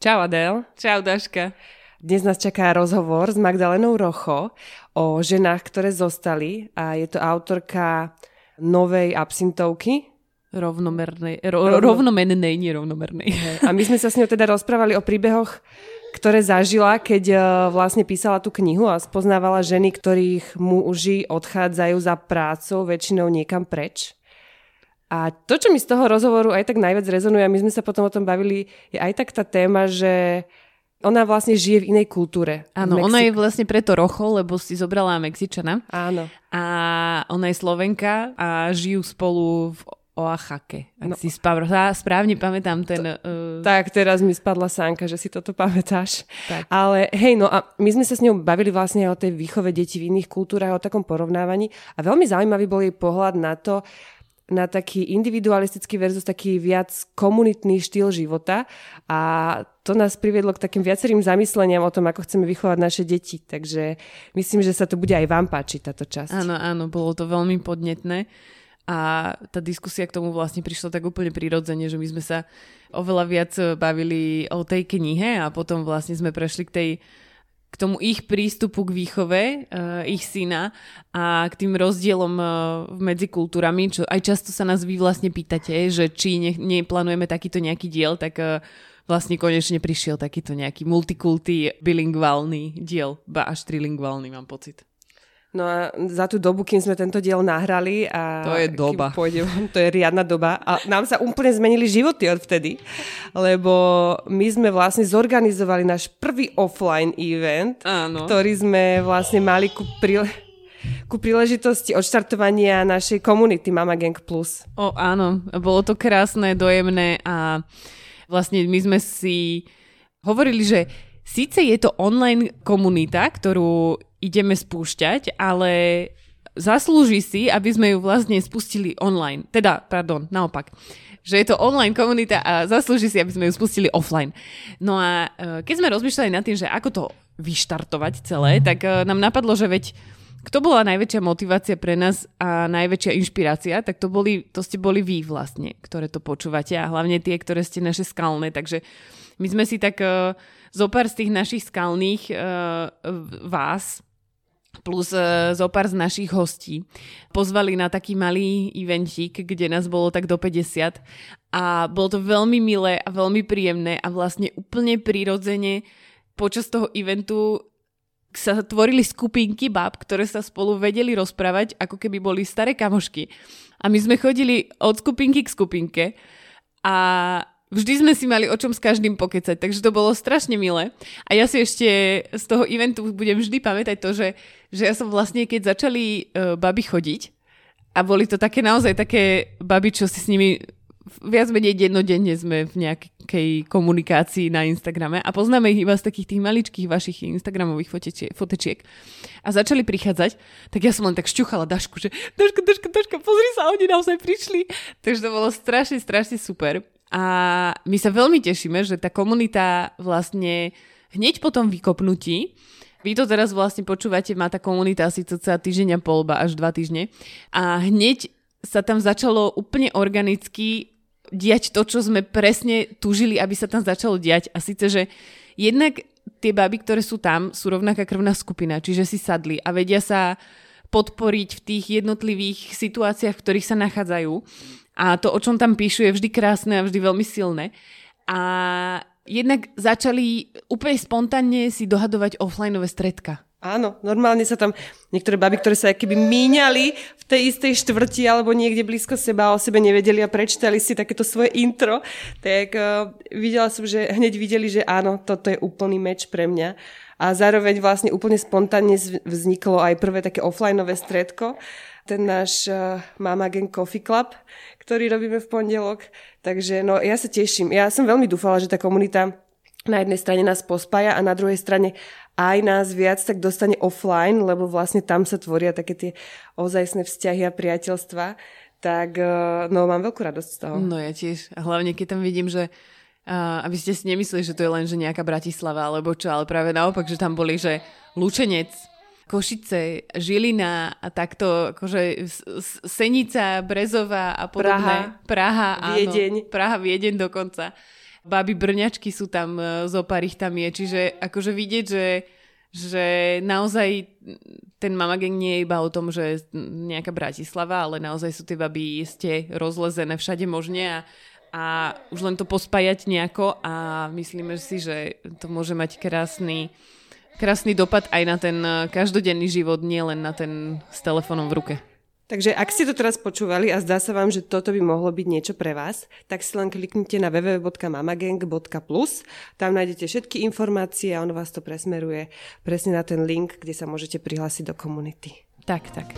Čau Adel. Čau, Daška. Dnes nás čaká rozhovor s Magdalenou Rocho o ženách, ktoré zostali a je to autorka novej absintovky. Rovnomernej, ro, Rovno- rovnomennej, nie rovnomernej. A my sme sa s ňou teda rozprávali o príbehoch, ktoré zažila, keď eh, vlastne písala tú knihu a spoznávala ženy, ktorých muži odchádzajú za prácou väčšinou niekam preč. A to, čo mi z toho rozhovoru aj tak najviac rezonuje, a my sme sa potom o tom bavili, je aj tak tá téma, že ona vlastne žije v inej kultúre. Áno, ona je vlastne preto rocho, lebo si zobrala Mexičana Áno. a ona je Slovenka a žijú spolu v Oaxake. Ak No. si spá- správne pamätám ten... Uh, Tak, teraz mi spadla sánka, že si toto pamätáš. Tak. Ale hej, no a my sme sa s ňou bavili vlastne o tej výchove detí v iných kultúrach, o takom porovnávaní a veľmi zaujímavý bol jej pohľad na to, na taký individualistický versus taký viac komunitný štýl života a to nás priviedlo k takým viacerým zamysleniam o tom, ako chceme vychovať naše deti. Takže myslím, že sa to bude aj vám páčiť, táto časť. Áno, áno, bolo to veľmi podnetné a tá diskusia k tomu vlastne prišla tak úplne prirodzene, že my sme sa oveľa viac bavili o tej knihe a potom vlastne sme prešli k tej k tomu ich prístupu k výchove, uh, ich syna a k tým rozdielom uh, medzi kultúrami, čo aj často sa nás vy vlastne pýtate, že či ne, neplánujeme takýto nejaký diel, tak uh, vlastne konečne prišiel takýto nejaký multikulty bilingválny diel, ba až trilingválny mám pocit. No a za tú dobu, kým sme tento diel nahrali a... To je doba. Pôjde, to je riadna doba. A nám sa úplne zmenili životy odvtedy, lebo my sme vlastne zorganizovali náš prvý offline event, Áno. ktorý sme vlastne mali ku, príle- ku príležitosti odštartovania našej komunity Mama Gang Plus. O, áno, bolo to krásne, dojemné a vlastne my sme si hovorili, že síce je to online komunita, ktorú ideme spúšťať, ale zaslúži si, aby sme ju vlastne spustili online. Teda, pardon, naopak. Že je to online komunita a zaslúži si, aby sme ju spustili offline. No a e, keď sme rozmýšľali nad tým, že ako to vyštartovať celé, tak e, nám napadlo, že veď kto bola najväčšia motivácia pre nás a najväčšia inšpirácia, tak to, boli, to ste boli vy vlastne, ktoré to počúvate a hlavne tie, ktoré ste naše skalné. Takže my sme si tak uh, zo pár z tých našich skalných uh, vás plus uh, zo pár z našich hostí pozvali na taký malý eventík, kde nás bolo tak do 50 a bolo to veľmi milé a veľmi príjemné a vlastne úplne prirodzene počas toho eventu sa tvorili skupinky bab, ktoré sa spolu vedeli rozprávať, ako keby boli staré kamošky. A my sme chodili od skupinky k skupinke a vždy sme si mali o čom s každým pokecať, takže to bolo strašne milé. A ja si ešte z toho eventu budem vždy pamätať to, že, že ja som vlastne, keď začali uh, baby chodiť, a boli to také naozaj také baby, čo si s nimi viac menej dennodenne sme v nejakej komunikácii na Instagrame a poznáme ich iba z takých tých maličkých vašich Instagramových fotečiek, fotečiek. A začali prichádzať, tak ja som len tak šťuchala Dašku, že Daška, Daška, Daška, pozri sa, oni naozaj prišli. Takže to bolo strašne, strašne super. A my sa veľmi tešíme, že tá komunita vlastne hneď po tom vykopnutí vy to teraz vlastne počúvate, má tá komunita asi cca týždeň a pol, ba až dva týždne. A hneď sa tam začalo úplne organicky diať to, čo sme presne tužili, aby sa tam začalo diať. A síce, že jednak tie baby, ktoré sú tam, sú rovnaká krvná skupina, čiže si sadli a vedia sa podporiť v tých jednotlivých situáciách, v ktorých sa nachádzajú. A to, o čom tam píšu, je vždy krásne a vždy veľmi silné. A jednak začali úplne spontánne si dohadovať offlineové stredka. Áno, normálne sa tam niektoré baby, ktoré sa keby míňali v tej istej štvrti alebo niekde blízko seba o sebe nevedeli a prečítali si takéto svoje intro, tak uh, videla som, že hneď videli, že áno, toto je úplný meč pre mňa. A zároveň vlastne úplne spontánne vzniklo aj prvé také offlineové stredko. ten náš uh, Mama Gang Coffee Club, ktorý robíme v pondelok. Takže no, ja sa teším. Ja som veľmi dúfala, že tá komunita na jednej strane nás pospája a na druhej strane aj nás viac tak dostane offline, lebo vlastne tam sa tvoria také tie ozajstné vzťahy a priateľstva. Tak eh, no, mám veľkú radosť z toho. No ja tiež. Hlavne, keď tam vidím, že uh, aby ste si nemysleli, že to je len že nejaká Bratislava alebo čo, ale práve naopak, že tam boli, že Lučenec, Košice, Žilina a takto, akože Senica, Brezová a podobné. Praha, Praha Viedeň. Áno, Praha, Viedeň dokonca. Baby Brňačky sú tam, e, zo pár ich tam je, čiže akože vidieť, že, že naozaj ten Mama Gang nie je iba o tom, že nejaká Bratislava, ale naozaj sú tie baby ste rozlezené všade možne a, a už len to pospájať nejako a myslíme si, že to môže mať krásny krásny dopad aj na ten každodenný život, nie len na ten s telefónom v ruke. Takže ak ste to teraz počúvali a zdá sa vám, že toto by mohlo byť niečo pre vás, tak si len kliknite na www.mamagang.plus. Tam nájdete všetky informácie a ono vás to presmeruje presne na ten link, kde sa môžete prihlásiť do komunity. Tak, tak.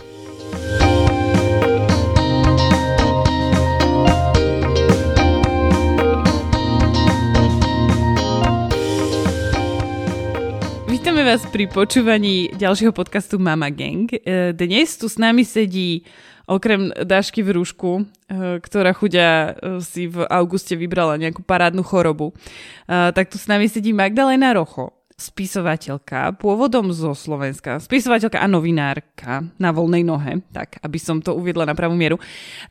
Vítame vás pri počúvaní ďalšieho podcastu Mama Gang. E, dnes tu s nami sedí okrem Dášky v rúšku, e, ktorá chudia e, si v auguste vybrala nejakú parádnu chorobu, tak tu s nami sedí Magdalena Rocho, spisovateľka, pôvodom zo Slovenska, spisovateľka a novinárka na voľnej nohe, tak aby som to uviedla na pravú mieru,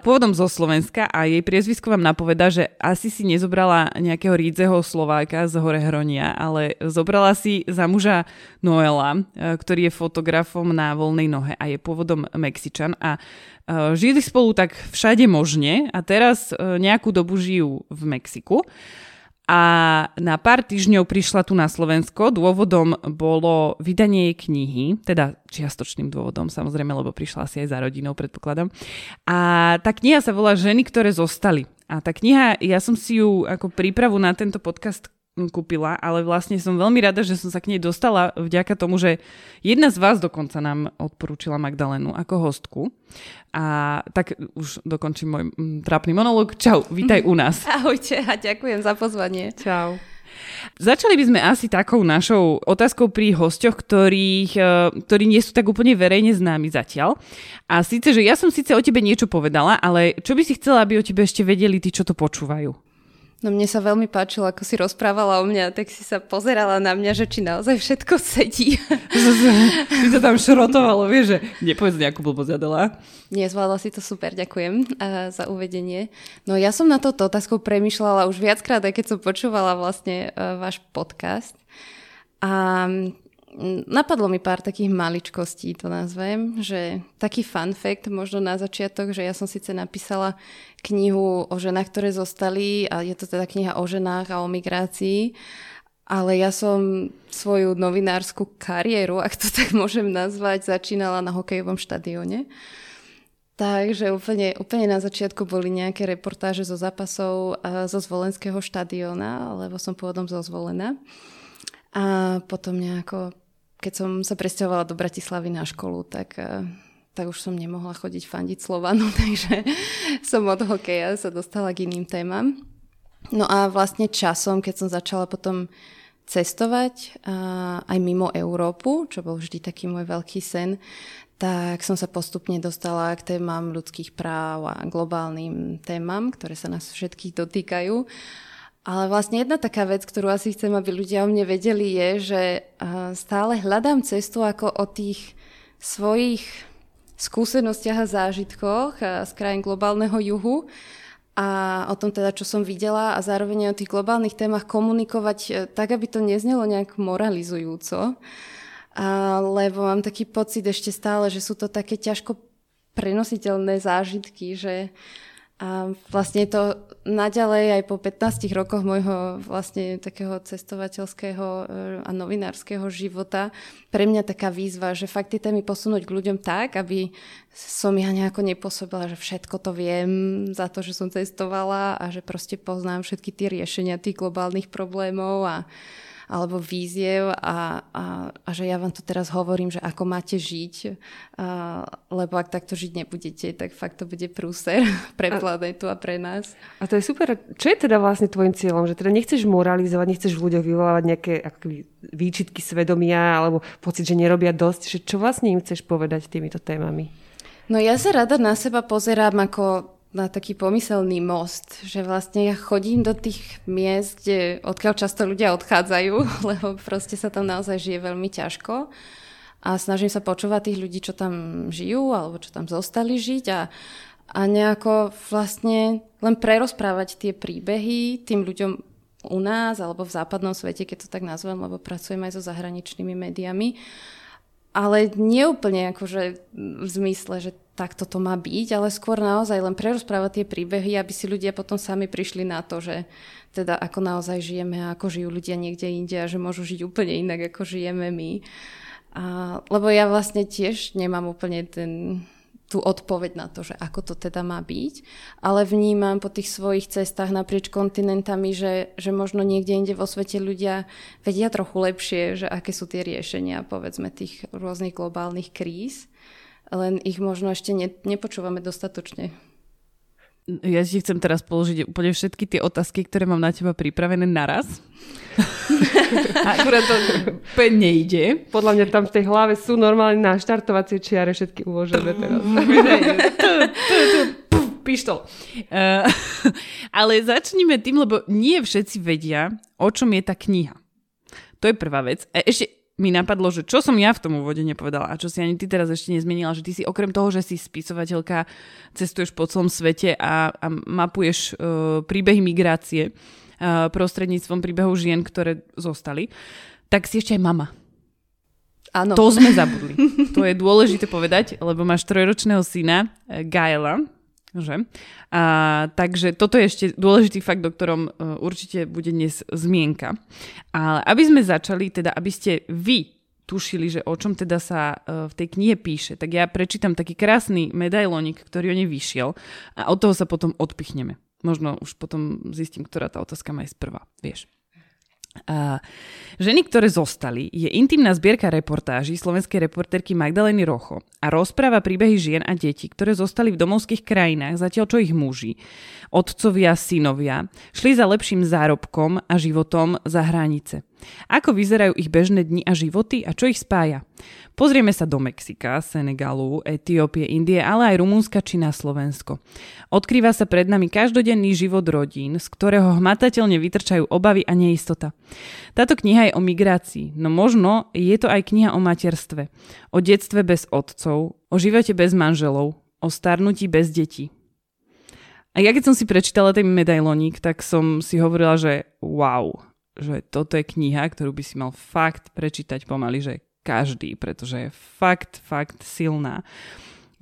pôvodom zo Slovenska a jej priezvisko vám napoveda, že asi si nezobrala nejakého rídzeho Slováka z Hore Hronia, ale zobrala si za muža Noela, e, ktorý je fotografom na voľnej nohe a je pôvodom Mexičan. A e, žili spolu tak všade možne a teraz e, nejakú dobu žijú v Mexiku a na pár týždňov prišla tu na Slovensko. Dôvodom bolo vydanie jej knihy, teda čiastočným dôvodom samozrejme, lebo prišla si aj za rodinou, predpokladám. A tá kniha sa volá Ženy, ktoré zostali. A tá kniha, ja som si ju ako prípravu na tento podcast kúpila, ale vlastne som veľmi rada, že som sa k nej dostala vďaka tomu, že jedna z vás dokonca nám odporúčila Magdalénu ako hostku. A tak už dokončím môj trápny monolog. Čau, vítaj u nás. Ahojte a ďakujem za pozvanie. Čau. Začali by sme asi takou našou otázkou pri hostoch, ktorých, e, ktorí nie sú tak úplne verejne známi zatiaľ. A síce, že ja som síce o tebe niečo povedala, ale čo by si chcela, aby o tebe ešte vedeli tí, čo to počúvajú? No mne sa veľmi páčilo, ako si rozprávala o mňa, tak si sa pozerala na mňa, že či naozaj všetko sedí. Ty to tam šrotovalo, vieš, že nepovedz nejakú blbosť, Adela. Nie, zvládla si to super, ďakujem uh, za uvedenie. No ja som na toto otázku premyšľala už viackrát, aj keď som počúvala vlastne uh, váš podcast. A Napadlo mi pár takých maličkostí, to nazvem, že taký fun fact možno na začiatok, že ja som síce napísala knihu o ženách, ktoré zostali a je to teda kniha o ženách a o migrácii, ale ja som svoju novinárskú kariéru, ak to tak môžem nazvať, začínala na hokejovom štadióne. Takže úplne, úplne na začiatku boli nejaké reportáže zo zápasov zo zvolenského štadióna, lebo som pôvodom zo zvolená. A potom nejako keď som sa presťahovala do Bratislavy na školu, tak, eh, tak už som nemohla chodiť fandiť Slovanu, takže som od hokeja sa dostala k iným témam. No a vlastne časom, keď som začala potom cestovať a aj mimo Európu, čo bol vždy taký môj veľký sen, tak som sa postupne dostala k témam ľudských práv a globálnym témam, ktoré sa nás všetkých dotýkajú. Ale vlastne jedna taká vec, ktorú asi chcem, aby ľudia o mne vedeli, je, že stále hľadám cestu ako o tých svojich skúsenostiach a zážitkoch z krajín globálneho juhu a o tom teda, čo som videla a zároveň o tých globálnych témach komunikovať e, tak, aby to neznelo nejak moralizujúco. A, lebo mám taký pocit ešte stále, že sú to také ťažko prenositeľné zážitky, že a vlastne to naďalej aj po 15 rokoch môjho vlastne takého cestovateľského e, a novinárskeho života pre mňa taká výzva, že fakt tie témy posunúť k ľuďom tak, aby som ja nejako nepôsobila, že všetko to viem za to, že som cestovala a že proste poznám všetky tie riešenia tých globálnych problémov a, alebo víziev a, a, a že ja vám to teraz hovorím, že ako máte žiť, a, lebo ak takto žiť nebudete, tak fakt to bude prúser pre planetu a pre nás. A to je super. Čo je teda vlastne tvojim cieľom? Že teda nechceš moralizovať, nechceš v ľuďoch vyvolávať nejaké akoby, výčitky svedomia alebo pocit, že nerobia dosť. Že čo vlastne im chceš povedať týmito témami? No ja sa rada na seba pozerám ako na taký pomyselný most, že vlastne ja chodím do tých miest, kde odkiaľ často ľudia odchádzajú, lebo proste sa tam naozaj žije veľmi ťažko a snažím sa počúvať tých ľudí, čo tam žijú alebo čo tam zostali žiť a, a nejako vlastne len prerozprávať tie príbehy tým ľuďom u nás alebo v západnom svete, keď to tak nazvem, lebo pracujem aj so zahraničnými médiami. Ale nie úplne akože v zmysle, že takto to má byť, ale skôr naozaj len prerozprávať tie príbehy, aby si ľudia potom sami prišli na to, že teda ako naozaj žijeme a ako žijú ľudia niekde inde a že môžu žiť úplne inak, ako žijeme my. A, lebo ja vlastne tiež nemám úplne ten, tú odpoveď na to, že ako to teda má byť, ale vnímam po tých svojich cestách naprieč kontinentami, že, že možno niekde inde vo svete ľudia vedia trochu lepšie, že aké sú tie riešenia, povedzme, tých rôznych globálnych kríz len ich možno ešte ne, nepočúvame dostatočne. Ja ti chcem teraz položiť úplne všetky tie otázky, ktoré mám na teba pripravené naraz. Akurát to úplne nejde. Podľa mňa tam v tej hlave sú normálne na štartovacie čiare všetky uložené teraz. Pištol. Uh, ale začnime tým, lebo nie všetci vedia, o čom je tá kniha. To je prvá vec. A ešte mi napadlo, že čo som ja v tom úvode nepovedala a čo si ani ty teraz ešte nezmenila, že ty si okrem toho, že si spisovateľka, cestuješ po celom svete a, a mapuješ uh, príbehy migrácie uh, prostredníctvom príbehov žien, ktoré zostali, tak si ešte aj mama. Áno. To sme zabudli. To je dôležité povedať, lebo máš trojročného syna, uh, Gaela, že? A, takže toto je ešte dôležitý fakt, o ktorom uh, určite bude dnes zmienka. Ale aby sme začali, teda aby ste vy tušili, že o čom teda sa uh, v tej knihe píše, tak ja prečítam taký krásny medailónik, ktorý o nej vyšiel a od toho sa potom odpichneme. Možno už potom zistím, ktorá tá otázka má ísť prvá, vieš. A ženy, ktoré zostali, je intimná zbierka reportáží slovenskej reporterky Magdaleny Rocho a rozpráva príbehy žien a detí, ktoré zostali v domovských krajinách, zatiaľ čo ich muži, otcovia, synovia, šli za lepším zárobkom a životom za hranice. Ako vyzerajú ich bežné dni a životy a čo ich spája? Pozrieme sa do Mexika, Senegalu, Etiópie, Indie, ale aj Rumúnska či na Slovensko. Odkrýva sa pred nami každodenný život rodín, z ktorého hmatateľne vytrčajú obavy a neistota. Táto kniha je o migrácii, no možno je to aj kniha o materstve, o detstve bez otcov, o živote bez manželov, o starnutí bez detí. A ja keď som si prečítala ten medailónik, tak som si hovorila, že wow, že toto je kniha, ktorú by si mal fakt prečítať pomaly, že každý, pretože je fakt, fakt silná.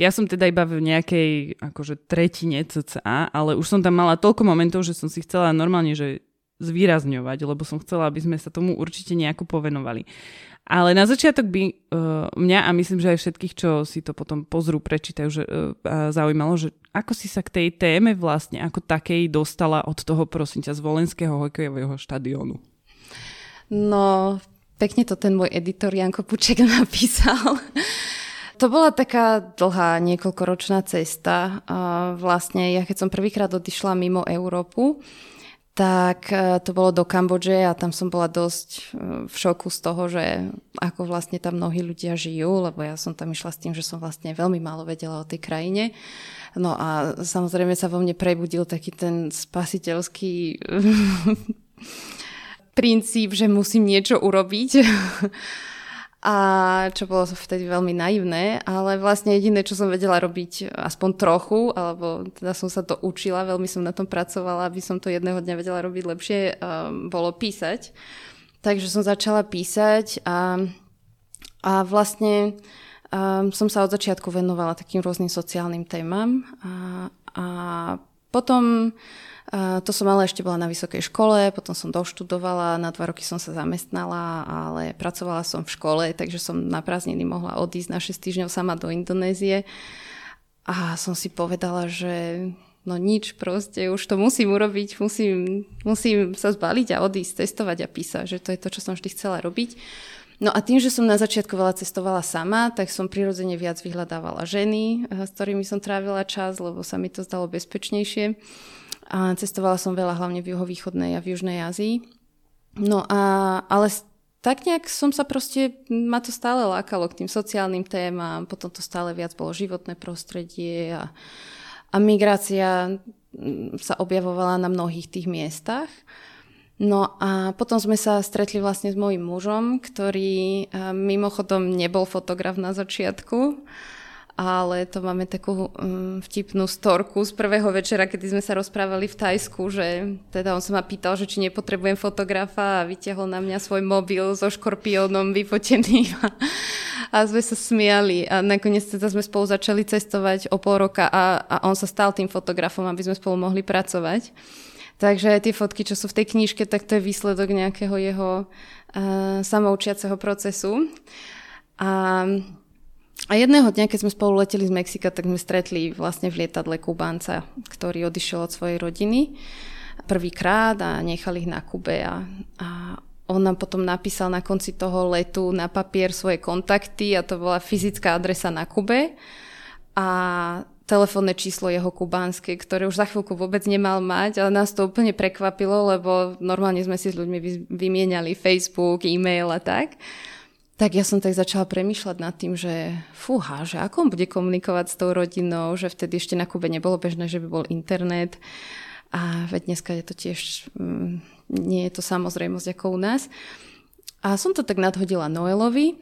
Ja som teda iba v nejakej akože tretine cca, ale už som tam mala toľko momentov, že som si chcela normálne, že zvýrazňovať, lebo som chcela, aby sme sa tomu určite nejako povenovali. Ale na začiatok by uh, mňa a myslím, že aj všetkých, čo si to potom pozrú, prečítajú, že, uh, zaujímalo, že ako si sa k tej téme vlastne ako takej dostala od toho, prosím ťa, z volenského hokejového štadiónu? No, pekne to ten môj editor Janko Puček napísal. To bola taká dlhá, niekoľkoročná cesta. Vlastne ja keď som prvýkrát odišla mimo Európu, tak e, to bolo do Kambodže a tam som bola dosť e, v šoku z toho, že ako vlastne tam mnohí ľudia žijú, lebo ja som tam išla s tým, že som vlastne veľmi málo vedela o tej krajine. No a samozrejme sa vo mne prebudil taký ten spasiteľský princíp, že musím niečo urobiť. a čo bolo vtedy veľmi naivné, ale vlastne jediné, čo som vedela robiť aspoň trochu, alebo teda som sa to učila, veľmi som na tom pracovala, aby som to jedného dňa vedela robiť lepšie, um, bolo písať. Takže som začala písať a, a vlastne um, som sa od začiatku venovala takým rôznym sociálnym témam a, a potom to som ale ešte bola na vysokej škole, potom som doštudovala, na dva roky som sa zamestnala, ale pracovala som v škole, takže som na prázdniny mohla odísť na 6 týždňov sama do Indonézie. A som si povedala, že no nič, proste už to musím urobiť, musím, musím sa zbaliť a odísť, cestovať a písať, že to je to, čo som vždy chcela robiť. No a tým, že som na začiatku veľa cestovala sama, tak som prirodzene viac vyhľadávala ženy, eh, s ktorými som trávila čas, lebo sa mi to zdalo bezpečnejšie. A cestovala som veľa hlavne v juhovýchodnej a v južnej Ázii. No a, ale tak nejak som sa proste, ma to stále lákalo k tým sociálnym témam, potom to stále viac bolo životné prostredie a, a migrácia mm, sa objavovala na mnohých tých miestach. No a potom sme sa stretli vlastne s mojim mužom, ktorý mimochodom nebol fotograf na začiatku, ale to máme takú um, vtipnú storku z prvého večera, kedy sme sa rozprávali v Tajsku, že teda on sa ma pýtal, že či nepotrebujem fotografa a vytiahol na mňa svoj mobil so škorpiónom vyfotený a, a sme sa smiali a nakoniec teda sme spolu začali cestovať o pol roka a, a on sa stal tým fotografom, aby sme spolu mohli pracovať. Takže tie fotky, čo sú v tej knižke, tak to je výsledok nejakého jeho uh, samoučiaceho procesu. A, a jedného dňa, keď sme spolu leteli z Mexika, tak sme stretli vlastne v lietadle Kubánca, ktorý odišiel od svojej rodiny prvýkrát a nechali ich na Kube a, a on nám potom napísal na konci toho letu na papier svoje kontakty a to bola fyzická adresa na Kube a telefónne číslo jeho kubánske, ktoré už za chvíľku vôbec nemal mať, ale nás to úplne prekvapilo, lebo normálne sme si s ľuďmi vymieniali Facebook, e-mail a tak. Tak ja som tak začala premýšľať nad tým, že fúha, že ako on bude komunikovať s tou rodinou, že vtedy ešte na Kube nebolo bežné, že by bol internet. A veď dneska je to tiež, mm, nie je to samozrejmosť ako u nás. A som to tak nadhodila Noelovi.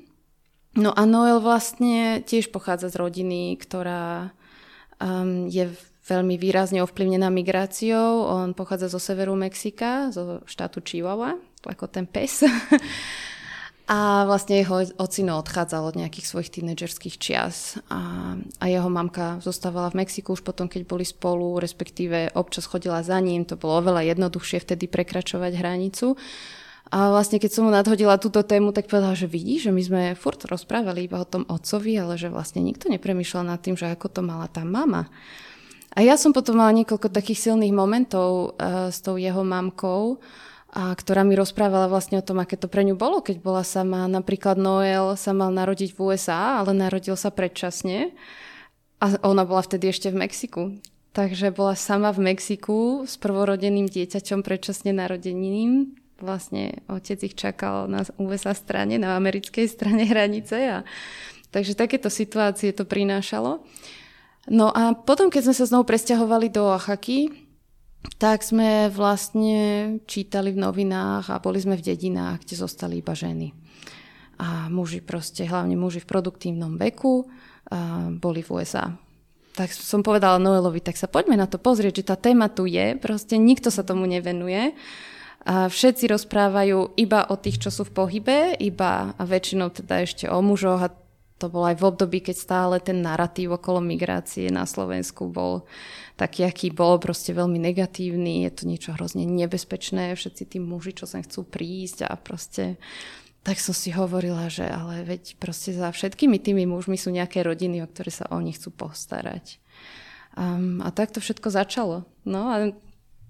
No a Noel vlastne tiež pochádza z rodiny, ktorá um, je veľmi výrazne ovplyvnená migráciou. On pochádza zo severu Mexika, zo štátu Chihuahua, ako ten pes. A vlastne jeho ocino odchádzal od nejakých svojich tínedžerských čias. A, a jeho mamka zostávala v Mexiku už potom, keď boli spolu, respektíve občas chodila za ním. To bolo oveľa jednoduchšie vtedy prekračovať hranicu. A vlastne keď som mu nadhodila túto tému, tak povedala, že vidí, že my sme furt rozprávali iba o tom otcovi, ale že vlastne nikto nepremýšľal nad tým, že ako to mala tá mama. A ja som potom mala niekoľko takých silných momentov uh, s tou jeho mamkou, a ktorá mi rozprávala vlastne o tom, aké to pre ňu bolo, keď bola sama. Napríklad Noel sa mal narodiť v USA, ale narodil sa predčasne a ona bola vtedy ešte v Mexiku. Takže bola sama v Mexiku s prvorodeným dieťaťom predčasne narodeným. Vlastne otec ich čakal na USA strane, na americkej strane hranice. A... Takže takéto situácie to prinášalo. No a potom, keď sme sa znovu presťahovali do Oaxaky, tak sme vlastne čítali v novinách a boli sme v dedinách, kde zostali iba ženy. A muži proste, hlavne muži v produktívnom veku, boli v USA. Tak som povedala Noelovi, tak sa poďme na to pozrieť, že tá téma tu je, proste nikto sa tomu nevenuje. A všetci rozprávajú iba o tých, čo sú v pohybe, iba a väčšinou teda ešte o mužoch a to bolo aj v období, keď stále ten narratív okolo migrácie na Slovensku bol taký, aký bol, proste veľmi negatívny, je to niečo hrozne nebezpečné, všetci tí muži, čo sem chcú prísť a proste tak som si hovorila, že ale veď proste za všetkými tými mužmi sú nejaké rodiny, o ktoré sa oni chcú postarať. Um, a tak to všetko začalo. No a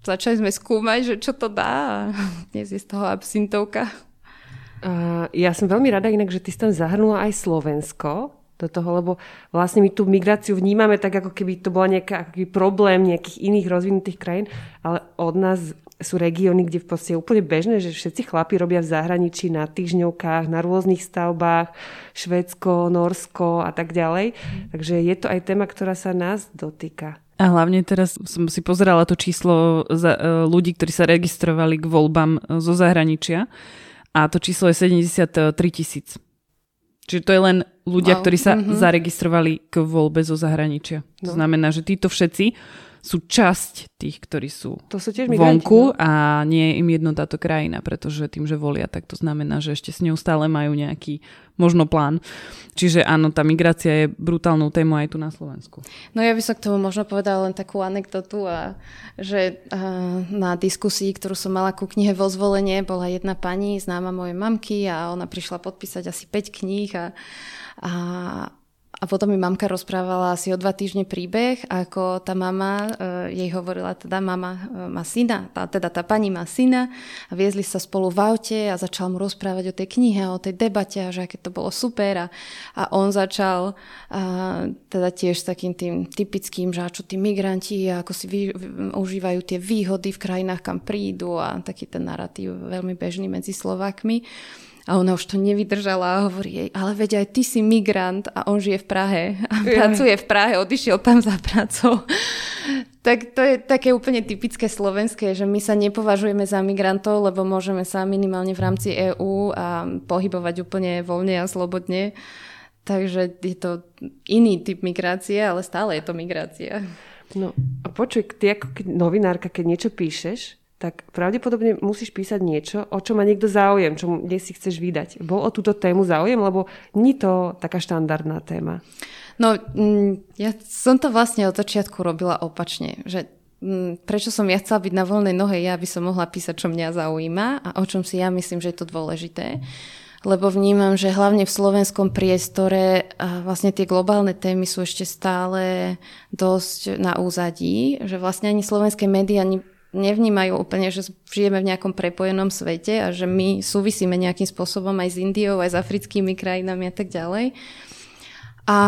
začali sme skúmať, že čo to dá a dnes je z toho absintovka. Uh, ja som veľmi rada inak, že ty si tam zahrnula aj Slovensko do toho, lebo vlastne my tú migráciu vnímame tak, ako keby to bola nejaký problém nejakých iných rozvinutých krajín, ale od nás sú regióny, kde v podstate je úplne bežné, že všetci chlapi robia v zahraničí na týždňovkách, na rôznych stavbách, Švedsko, Norsko a tak ďalej. Takže je to aj téma, ktorá sa nás dotýka. A hlavne teraz som si pozerala to číslo za, e, ľudí, ktorí sa registrovali k voľbám e, zo zahraničia a to číslo je 73 tisíc. Čiže to je len ľudia, wow. ktorí sa mm-hmm. zaregistrovali k voľbe zo zahraničia. No. To znamená, že títo všetci sú časť tých, ktorí sú, to sú tiež vonku no? a nie je im jedno táto krajina, pretože tým, že volia, tak to znamená, že ešte s ňou stále majú nejaký možno plán. Čiže áno, tá migrácia je brutálnou témou aj tu na Slovensku. No ja by som k tomu možno povedala len takú anekdotu, a, že a, na diskusii, ktorú som mala ku knihe vo zvolenie, bola jedna pani, známa mojej mamky a ona prišla podpísať asi 5 kníh a, a A potom mi mamka rozprávala asi o dva týždne príbeh, ako tá mama, e, jej hovorila teda mama e, má syna, tá, teda tá pani má syna a viezli sa spolu v aute a začal mu rozprávať o tej knihe, o tej debate a že aké to bolo super a, a on začal a, teda tiež takým tým typickým, že čo tí migranti a ako si vy, užívajú tie výhody v krajinách, kam prídu a taký ten narratív veľmi bežný medzi Slovákmi. A ona už to nevydržala a hovorí jej, ale veď aj ty si migrant a on žije v Prahe a pracuje v Prahe, odišiel tam za prácou. tak to je také úplne typické slovenské, že my sa nepovažujeme za migrantov, lebo môžeme sa minimálne v rámci EÚ a pohybovať úplne voľne a slobodne. Takže je to iný typ migrácie, ale stále je to migrácia. No a počuj, ty ako novinárka, keď niečo píšeš, tak pravdepodobne musíš písať niečo, o čo má niekto záujem, čo kde si chceš vydať. Bol o túto tému záujem, lebo nie to taká štandardná téma. No, mm, ja som to vlastne od začiatku robila opačne, že mm, prečo som ja chcela byť na voľnej nohe, ja by som mohla písať, čo mňa zaujíma a o čom si ja myslím, že je to dôležité. Lebo vnímam, že hlavne v slovenskom priestore vlastne tie globálne témy sú ešte stále dosť na úzadí, že vlastne ani slovenské médiá nevnímajú úplne, že žijeme v nejakom prepojenom svete a že my súvisíme nejakým spôsobom aj s Indiou, aj s africkými krajinami a tak ďalej. A, a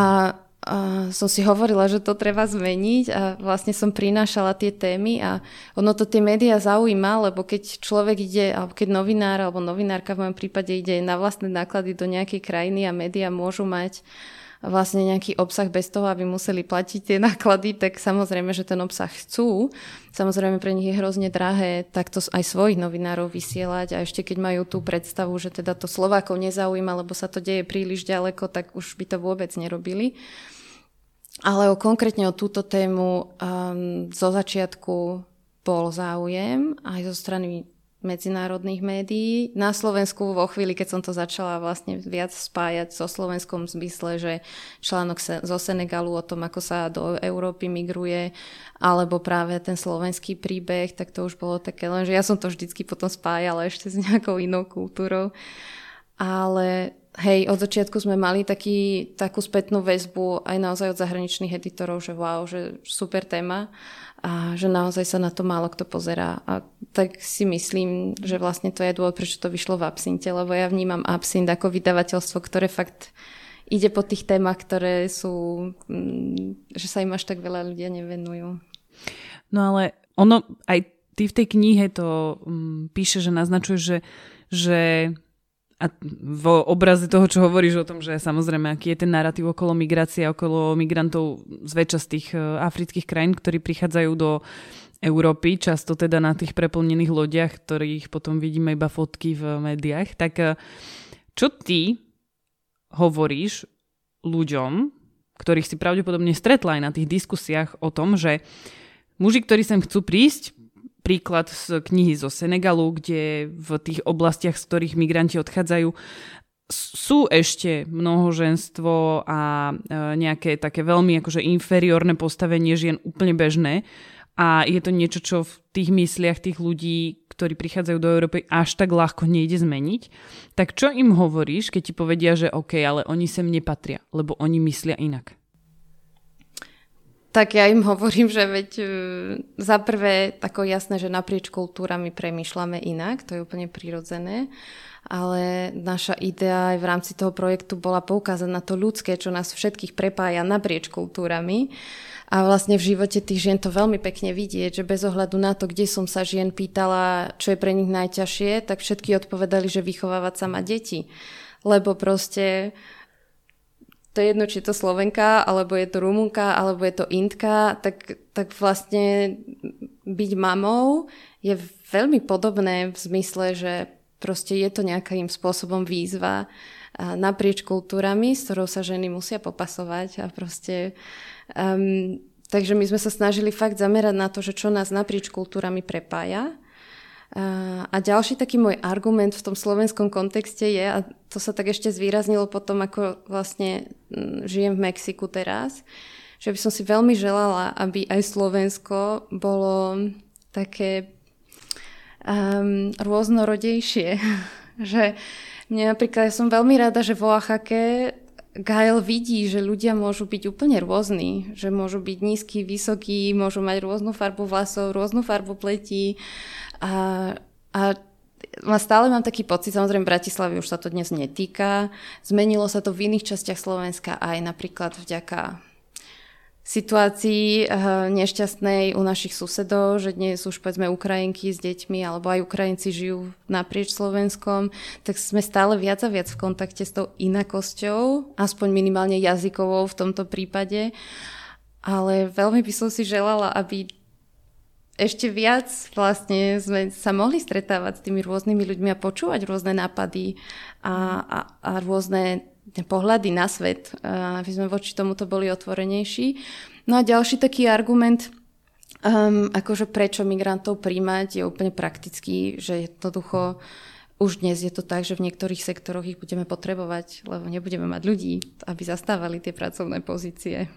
som si hovorila, že to treba zmeniť a vlastne som prinášala tie témy a ono to tie médiá zaujíma, lebo keď človek ide, alebo keď novinár alebo novinárka v mojom prípade ide na vlastné náklady do nejakej krajiny a médiá môžu mať uh, vlastne nejaký obsah bez toho, aby museli platiť tie náklady, tak samozrejme, že ten obsah chcú. Samozrejme, pre nich je hrozne drahé takto aj svojich novinárov vysielať a ešte keď majú tú predstavu, že teda to Slovákov nezaujíma, lebo sa to deje príliš ďaleko, tak už by to vôbec nerobili. Ale o, konkrétne o túto tému um, zo začiatku bol záujem aj zo strany medzinárodných médií. Na Slovensku vo chvíli, keď som to začala vlastne viac spájať so Slovenskom zmysle, že článok zo Senegalu o tom, ako sa do Európy migruje, alebo práve ten slovenský príbeh, tak to už bolo také len, že ja som to vždycky potom spájala ešte s nejakou inou kultúrou. Ale hej, od začiatku sme mali taký, takú spätnú väzbu aj naozaj od zahraničných editorov, že wow, že super téma a že naozaj sa na to málo kto pozerá. A tak si myslím, že vlastne to je dôvod, prečo to vyšlo v Absinte, lebo ja vnímam Absint ako vydavateľstvo, ktoré fakt ide po tých témach, ktoré sú, mm, že sa im až tak veľa ľudia nevenujú. No ale ono, aj ty v tej knihe to um, píše, že naznačuje, že, že a v obraze toho, čo hovoríš o tom, že samozrejme, aký je ten narratív okolo migrácie, okolo migrantov zväčša z tých e, afrických krajín, ktorí prichádzajú do Európy, často teda na tých preplnených lodiach, ktorých potom vidíme iba fotky v médiách. Tak e, čo ty hovoríš ľuďom, ktorých si pravdepodobne stretla aj na tých diskusiách o tom, že muži, ktorí sem chcú prísť, príklad z knihy zo Senegalu, kde v tých oblastiach, z ktorých migranti odchádzajú, sú ešte mnohoženstvo a e, nejaké také veľmi akože inferiórne postavenie žien úplne bežné a je to niečo, čo v tých mysliach tých ľudí, ktorí prichádzajú do Európy, až tak ľahko nejde zmeniť. Tak čo im hovoríš, keď ti povedia, že OK, ale oni sem nepatria, lebo oni myslia inak? Tak ja im hovorím, že veď uh, za prvé tako jasné, že naprieč kultúrami premýšľame inak, to je úplne prirodzené, ale naša idea aj v rámci toho projektu bola poukázať na to ľudské, čo nás všetkých prepája naprieč kultúrami. A vlastne v živote tých žien to veľmi pekne vidieť, že bez ohľadu na to, kde som sa žien pýtala, čo je pre nich najťažšie, tak všetky odpovedali, že vychovávať sa má deti. Lebo proste to je jedno, či je to Slovenka, alebo je to Rumunka, alebo je to Indka, tak, tak vlastne byť mamou je veľmi podobné v zmysle, že proste je to nejakým spôsobom výzva naprieč kultúrami, s ktorou sa ženy musia popasovať a proste um, takže my sme sa snažili fakt zamerať na to, že čo nás naprieč kultúrami prepája a ďalší taký môj argument v tom slovenskom kontexte je, a to sa tak ešte zvýraznilo potom, ako vlastne žijem v Mexiku teraz, že by som si veľmi želala, aby aj Slovensko bolo také um, rôznorodejšie. že mne napríklad, ja som veľmi rada, že v Oaxake Gael vidí, že ľudia môžu byť úplne rôzni, že môžu byť nízky, vysokí, môžu mať rôznu farbu vlasov, rôznu farbu pletí a, a stále mám taký pocit, samozrejme v Bratislave už sa to dnes netýka, zmenilo sa to v iných častiach Slovenska aj napríklad vďaka situácii uh, nešťastnej u našich susedov, že dnes už povedzme Ukrajinky s deťmi alebo aj Ukrajinci žijú naprieč Slovenskom, tak sme stále viac a viac v kontakte s tou inakosťou, aspoň minimálne jazykovou v tomto prípade. Ale veľmi by som si želala, aby ešte viac vlastne sme sa mohli stretávať s tými rôznymi ľuďmi a počúvať rôzne nápady a, a, a rôzne pohľady na svet, aby sme voči tomuto boli otvorenejší. No a ďalší taký argument, um, akože prečo migrantov príjmať, je úplne praktický, že jednoducho už dnes je to tak, že v niektorých sektoroch ich budeme potrebovať, lebo nebudeme mať ľudí, aby zastávali tie pracovné pozície.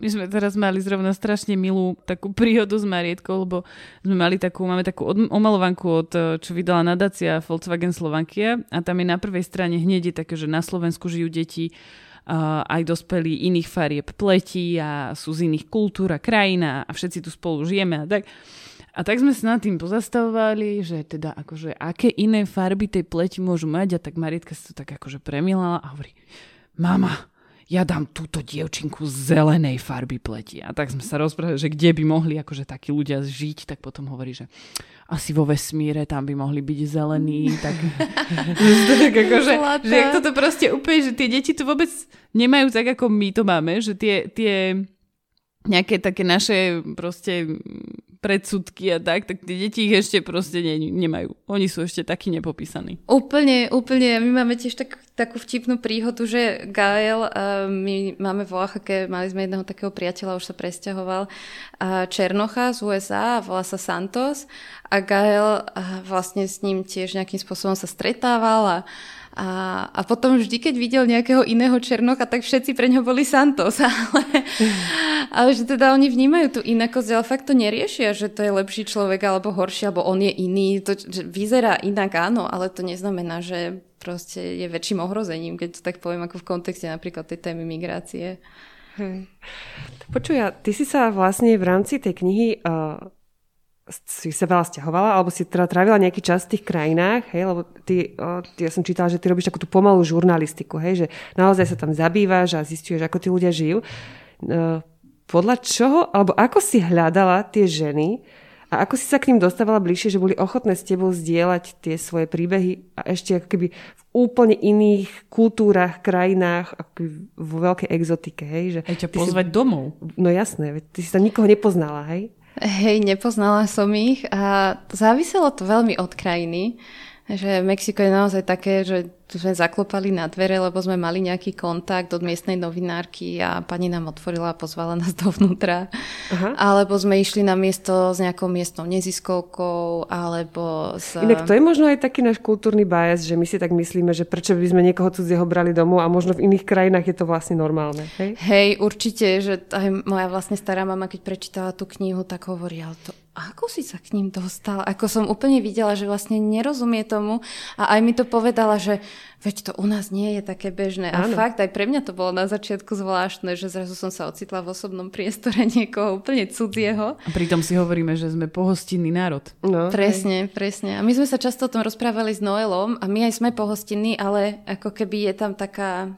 My sme teraz mali zrovna strašne milú takú príhodu s Marietkou, lebo sme mali takú, máme takú omalovanku od, čo vydala nadácia Volkswagen Slovakia a tam je na prvej strane hneď je také, že na Slovensku žijú deti aj dospelí iných farieb pleti a sú z iných kultúr a krajín a všetci tu spolu žijeme a tak. A tak sme sa nad tým pozastavovali, že teda akože aké iné farby tej pleti môžu mať a tak Marietka sa to tak akože premilala a hovorí, mama, ja dám túto dievčinku zelenej farby pleti. A tak sme sa rozprávali, že kde by mohli akože takí ľudia žiť, tak potom hovorí, že asi vo vesmíre tam by mohli byť zelení. Tak, tak akože, že jak toto proste úplne, že tie deti to vôbec nemajú tak, ako my to máme, že tie, tie nejaké také naše proste predsudky a tak, tak tie deti ich ešte proste ne, nemajú. Oni sú ešte takí nepopísaní. Úplne, úplne. My máme tiež tak, takú vtipnú príhodu, že Gael, uh, my máme v Oaxake, mali sme jedného takého priateľa, už sa presťahoval, uh, Černocha z USA, volá sa Santos a Gael uh, vlastne s ním tiež nejakým spôsobom sa stretával a a, a potom vždy, keď videl nejakého iného Černocha, tak všetci pre ňo boli Santos. Ale, ale že teda oni vnímajú tú inakosť, ale fakt to neriešia, že to je lepší človek alebo horší, alebo on je iný. To, že vyzerá inak, áno, ale to neznamená, že proste je väčším ohrozením, keď to tak poviem ako v kontexte napríklad tej témy migrácie. Hm. Počuj, ty si sa vlastne v rámci tej knihy uh, si sa veľa stiahovala, alebo si teda trávila nejaký čas v tých krajinách, hej, lebo ty, o, ty, ja som čítala, že ty robíš takú tú pomalú žurnalistiku, hej, že naozaj sa tam zabývaš a zistuješ, ako tí ľudia žijú. E, podľa čoho, alebo ako si hľadala tie ženy a ako si sa k ním dostávala bližšie, že boli ochotné s tebou zdieľať tie svoje príbehy a ešte ako keby v úplne iných kultúrach, krajinách, ako keby vo veľkej exotike, hej? Že Aj ťa pozvať si, domov. No jasné, ty si sa nikoho nepoznala, hej? Hej, nepoznala som ich a záviselo to veľmi od krajiny. Že Mexiko je naozaj také, že sme zaklopali na dvere, lebo sme mali nejaký kontakt od miestnej novinárky a pani nám otvorila a pozvala nás dovnútra. Aha. Alebo sme išli na miesto s nejakou miestnou neziskovkou, alebo s... Inak to je možno aj taký náš kultúrny bias, že my si tak myslíme, že prečo by sme niekoho cudzieho brali domov a možno v iných krajinách je to vlastne normálne. Hej, hej určite, že aj moja vlastne stará mama, keď prečítala tú knihu, tak hovorí, ale to ako si sa k ním dostal? Ako som úplne videla, že vlastne nerozumie tomu a aj mi to povedala, že veď to u nás nie je také bežné. A Áno. fakt, aj pre mňa to bolo na začiatku zvláštne, že zrazu som sa ocitla v osobnom priestore niekoho úplne cudzieho. A pritom si hovoríme, že sme pohostinný národ. No. Presne, presne. A my sme sa často o tom rozprávali s Noelom a my aj sme pohostinní, ale ako keby je tam taká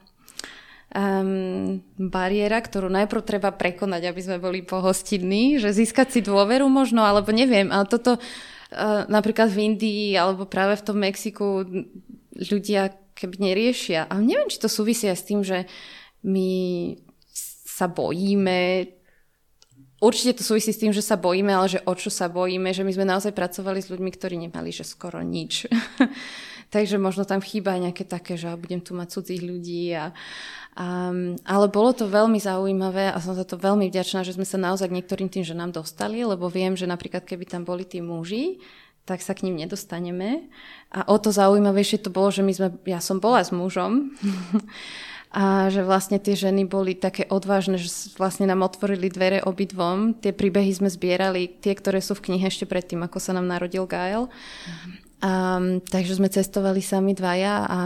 um, bariéra, ktorú najprv treba prekonať, aby sme boli pohostinní, že získať si dôveru možno, alebo neviem, ale toto uh, napríklad v Indii alebo práve v tom Mexiku ľudia keby neriešia. Ale neviem, či to súvisí aj s tým, že my sa bojíme Určite to súvisí s tým, že sa bojíme, ale že o čo sa bojíme, že my sme naozaj pracovali s ľuďmi, ktorí nemali, že skoro nič. Takže možno tam chýba nejaké také, že budem tu mať cudzích ľudí a, Um, ale bolo to veľmi zaujímavé a som za to veľmi vďačná, že sme sa naozaj k niektorým tým ženám dostali, lebo viem, že napríklad keby tam boli tí muži, tak sa k ním nedostaneme. A o to zaujímavejšie to bolo, že my sme, ja som bola s mužom a že vlastne tie ženy boli také odvážne, že vlastne nám otvorili dvere obidvom. Tie príbehy sme zbierali, tie, ktoré sú v knihe ešte predtým, ako sa nám narodil Gael. Um, takže sme cestovali sami dvaja a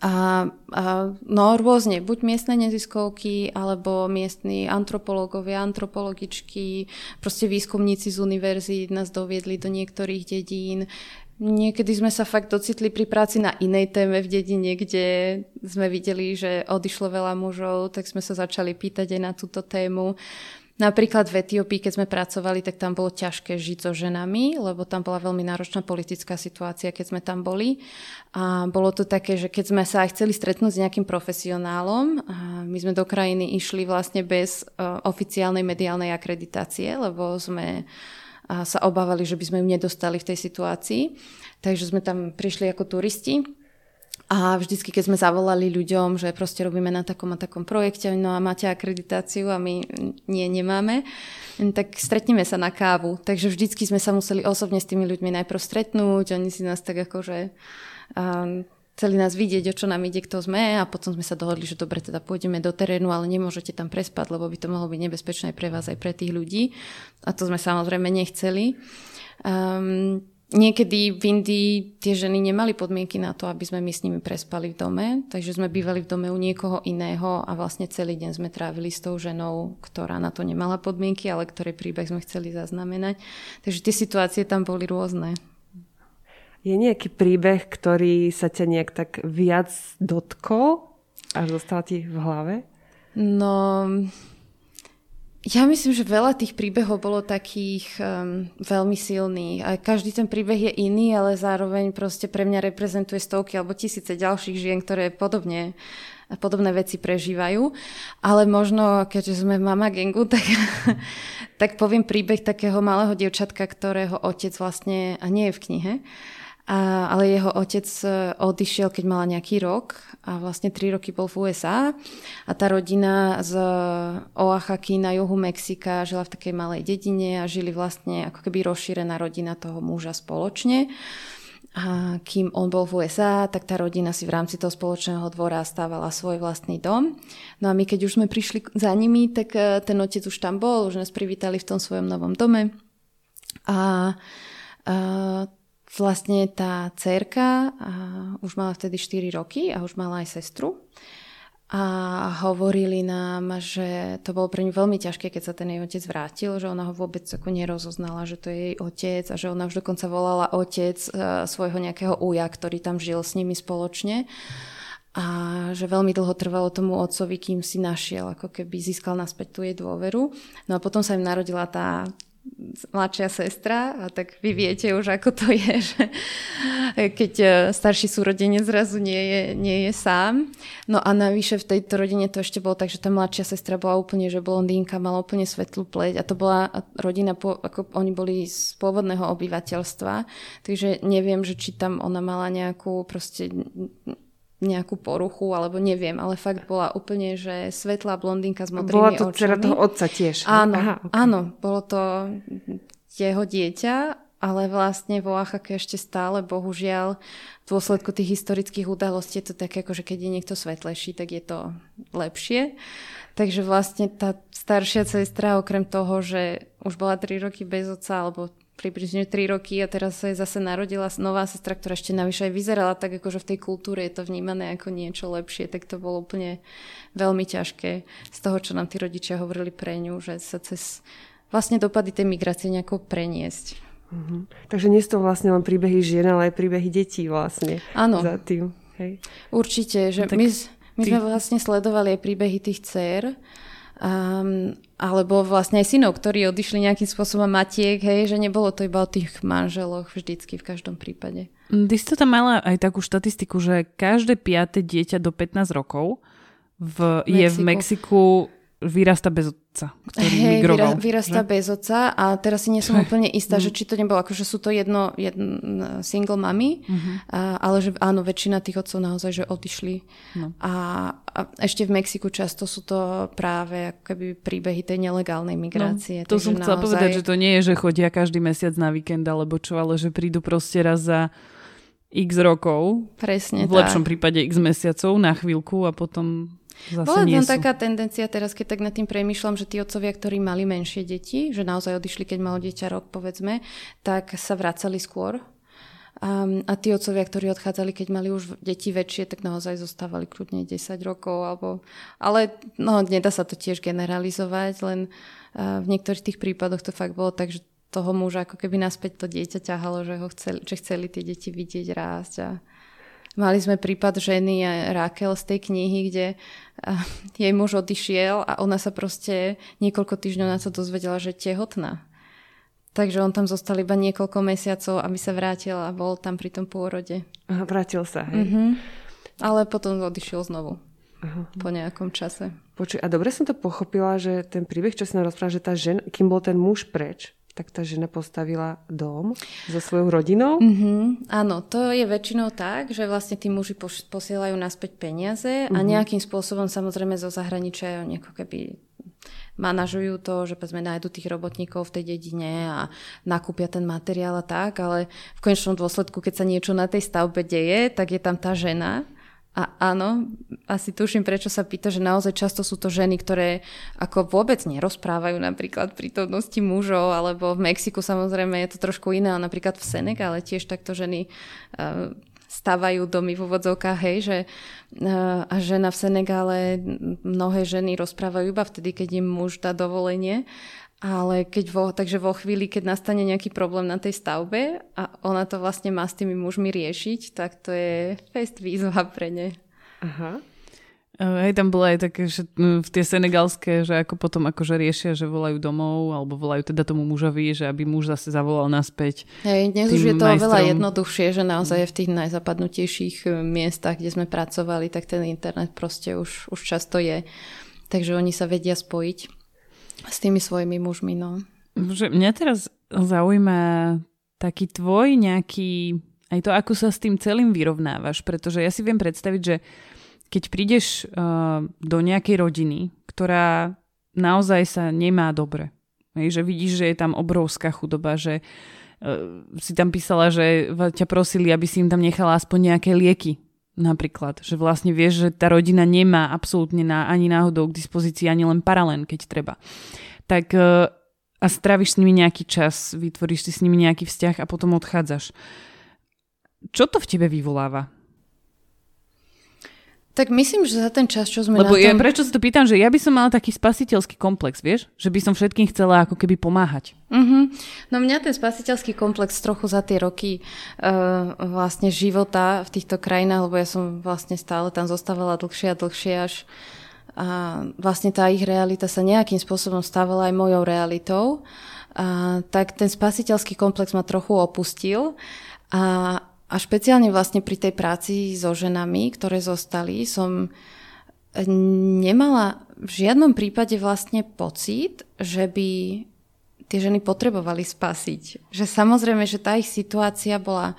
A, a no rôzne, buď miestne neziskovky, alebo miestni antropológovia, antropologičky, proste výskumníci z univerzít nás doviedli do niektorých dedín. Niekedy sme sa fakt docitli pri práci na inej téme v dedine, kde sme videli, že odišlo veľa mužov, tak sme sa začali pýtať aj na túto tému. Napríklad v Etiópii, keď sme pracovali, tak tam bolo ťažké žiť so ženami, lebo tam bola veľmi náročná politická situácia, keď sme tam boli. A bolo to také, že keď sme sa aj chceli stretnúť s nejakým profesionálom, my sme do krajiny išli vlastne bez uh, oficiálnej mediálnej akreditácie, lebo sme a sa obávali, že by sme ju nedostali v tej situácii. Takže sme tam prišli ako turisti a vždycky, keď sme zavolali ľuďom, že proste robíme na takom a takom projekte, no a máte akreditáciu a my nie, nemáme, tak stretneme sa na kávu. Takže vždycky sme sa museli osobne s tými ľuďmi najprv stretnúť, oni si nás tak akože um, chceli nás vidieť, o čo nám ide, kto sme a potom sme sa dohodli, že dobre, teda pôjdeme do terénu, ale nemôžete tam prespať, lebo by to mohlo byť nebezpečné pre vás aj pre tých ľudí. A to sme samozrejme nechceli. Um, niekedy v Indii tie ženy nemali podmienky na to, aby sme my s nimi prespali v dome, takže sme bývali v dome u niekoho iného a vlastne celý deň sme trávili s tou ženou, ktorá na to nemala podmienky, ale ktorej príbeh sme chceli zaznamenať. Takže tie situácie tam boli rôzne. Je nejaký príbeh, ktorý sa ťa nejak tak viac dotkol, až dostal ti v hlave? No, ja myslím, že veľa tých príbehov bolo takých um, veľmi silných. A každý ten príbeh je iný, ale zároveň proste pre mňa reprezentuje stovky alebo tisíce ďalších žien, ktoré podobne podobné veci prežívajú. Ale možno, keďže sme mama gengu, tak, tak poviem príbeh takého malého dievčatka, ktorého otec vlastne, a nie je v knihe, a, ale jeho otec e, odišiel, keď mala nejaký rok a vlastne tri roky bol v USA a tá rodina z Oaxaky na juhu Mexika žila v takej malej dedine a žili vlastne ako keby rozšírená rodina toho muža spoločne. A kým on bol v USA, tak tá rodina si v rámci toho spoločného dvora stávala svoj vlastný dom. No a my keď už sme prišli za nimi, tak e, ten otec už tam bol, už nás privítali v tom svojom novom dome. A, a vlastne tá cerka už mala vtedy 4 roky a už mala aj sestru. A hovorili nám, že to bolo pre ňu veľmi ťažké, keď sa ten jej otec vrátil, že ona ho vôbec ako nerozoznala, že to je jej otec a že ona už dokonca volala otec e, svojho nejakého uja, ktorý tam žil s nimi spoločne. A že veľmi dlho trvalo tomu otcovi, kým si našiel, ako keby získal naspäť tú jej dôveru. No a potom sa im narodila tá mladšia sestra a tak vy viete už, ako to je, že keď e, starší súrodenec zrazu nie je, nie je sám. No a navyše v tejto rodine to ešte bolo tak, že tá mladšia sestra bola úplne, že blondínka, mala úplne svetlú pleť a to bola rodina, ako oni boli z pôvodného obyvateľstva, takže neviem, že či tam ona mala nejakú proste nejakú poruchu, alebo neviem, ale fakt bola úplne, že svetlá blondínka s modrými Bola to očami. dcera toho otca tiež. Áno, Aha, okay. áno, bolo to jeho dieťa, ale vlastne vo Oaxake ešte stále, bohužiaľ, v dôsledku tých historických udalostí je to také, ako že keď je niekto svetlejší, tak je to lepšie. Takže vlastne tá staršia sestra, okrem toho, že už bola 3 roky bez otca, alebo približne 3 roky a teraz sa jej zase narodila nová sestra, ktorá ešte navyše aj vyzerala tak, ako že v tej kultúre je to vnímané ako niečo lepšie, tak to bolo úplne veľmi ťažké z toho, čo nám tí rodičia hovorili pre ňu, že sa cez vlastne dopady tej migrácie nejako preniesť. Mm-hmm. Takže nie sú to vlastne len príbehy žien, ale aj príbehy detí vlastne. Áno. Za tým. Hej. Určite, že no, my, my ty... sme vlastne sledovali aj príbehy tých dcer Um, alebo vlastne aj synov, ktorí odišli nejakým spôsobom matiek, hej, že nebolo to iba o tých manželoch vždycky v každom prípade. Ty si to tam mala aj takú štatistiku, že každé piate dieťa do 15 rokov v, je v Mexiku vyrasta bez otca, ktorý hey, migroval. Vyrasta že? bez otca a teraz si nie som úplne istá, že či to nebolo, akože sú to jedno, jedno single mami, uh-huh. a, ale že áno, väčšina tých otcov naozaj, že odišli. No. A, a ešte v Mexiku často sú to práve ako keby príbehy tej nelegálnej migrácie. No, to som chcela naozaj... povedať, že to nie je, že chodia každý mesiac na víkend alebo čo, ale že prídu proste raz za x rokov. Presne V lepšom prípade x mesiacov na chvíľku a potom Zase Bola tam taká tendencia teraz, keď tak nad tým premyšľam, že tí otcovia, ktorí mali menšie deti, že naozaj odišli, keď malo dieťa rok, povedzme, tak sa vracali skôr A, a tí otcovia, ktorí odchádzali, keď mali už deti väčšie, tak naozaj zostávali kľudne 10 rokov. Alebo, ale no, nedá sa to tiež generalizovať, len uh, v niektorých tých prípadoch to fakt bolo tak, že toho muža ako keby naspäť to dieťa ťahalo, že, ho chceli, že chceli tie deti vidieť rásť. A mali sme prípad ženy Rakel z tej knihy, kde jej muž odišiel a ona sa proste niekoľko týždňov na to dozvedela, že je tehotná. Takže on tam zostal iba niekoľko mesiacov, aby sa vrátil a bol tam pri tom pôrode. Aha, vrátil sa, hej. Mm-hmm. Ale potom odišiel znovu. Aha. Po nejakom čase. Počuj, a dobre som to pochopila, že ten príbeh, čo si nám rozpráva, že tá žena, kým bol ten muž preč, tak tá žena postavila dom so svojou rodinou? Mm-hmm. Áno, to je väčšinou tak, že vlastne tí muži posielajú naspäť peniaze mm-hmm. a mhm. nejakým spôsobom samozrejme zo zahraničia oni ako keby manažujú to, že povedzme nájdu tých robotníkov v tej dedine a nakúpia ten materiál a tak, ale v konečnom dôsledku, keď sa niečo na tej stavbe deje, tak je tam tá žena, a áno, asi tuším, prečo sa pýta, že naozaj často sú to ženy, ktoré ako vôbec nerozprávajú napríklad prítomnosti mužov, alebo v Mexiku samozrejme je to trošku iné, ale napríklad v Senegále tiež takto ženy uh, stavajú domy v úvodzovkách, hej, že a žena v Senegále, mnohé ženy rozprávajú iba vtedy, keď im muž dá dovolenie, ale keď vo, takže vo chvíli, keď nastane nejaký problém na tej stavbe a ona to vlastne má s tými mužmi riešiť, tak to je fest výzva pre ne. Aha. Hej, tam bolo aj také, že v tie senegalské, že ako potom akože riešia, že volajú domov, alebo volajú teda tomu mužovi, že aby muž zase zavolal naspäť. Hej, dnes už je to majstrom. oveľa jednoduchšie, že naozaj v tých najzapadnutejších e, miestach, kde sme pracovali, tak ten internet proste už, už často je. Takže oni sa vedia spojiť s tými svojimi mužmi, no. Že mňa teraz zaujíma taký tvoj nejaký, aj to, ako sa s tým celým vyrovnávaš, pretože ja si viem predstaviť, že keď prídeš uh, do nejakej rodiny, ktorá naozaj sa nemá dobre, hej, že vidíš, že je tam obrovská chudoba, že uh, si tam písala, že ťa prosili, aby si im tam nechala aspoň nejaké lieky, napríklad, že vlastne vieš, že tá rodina nemá absolútne na, ani náhodou k dispozícii ani len paralén, keď treba. Tak uh, a stráviš s nimi nejaký čas, vytvoríš si s nimi nejaký vzťah a potom odchádzaš. Čo to v tebe vyvoláva? Tak myslím, že za ten čas, čo sme Lebo na tom... ja prečo sa to pýtam, že ja by som mala taký spasiteľský komplex, vieš? Že by som všetkým chcela ako keby pomáhať. Uh-huh. No mňa ten spasiteľský komplex trochu za tie roky uh, vlastne života v týchto krajinách, lebo ja som vlastne stále tam zostávala dlhšie a dlhšie až a vlastne tá ich realita sa nejakým spôsobom stávala aj mojou realitou, a, tak ten spasiteľský komplex ma trochu opustil a a špeciálne vlastne pri tej práci so ženami, ktoré zostali, som nemala v žiadnom prípade vlastne pocit, že by tie ženy potrebovali spasiť. Že samozrejme, že tá ich situácia bola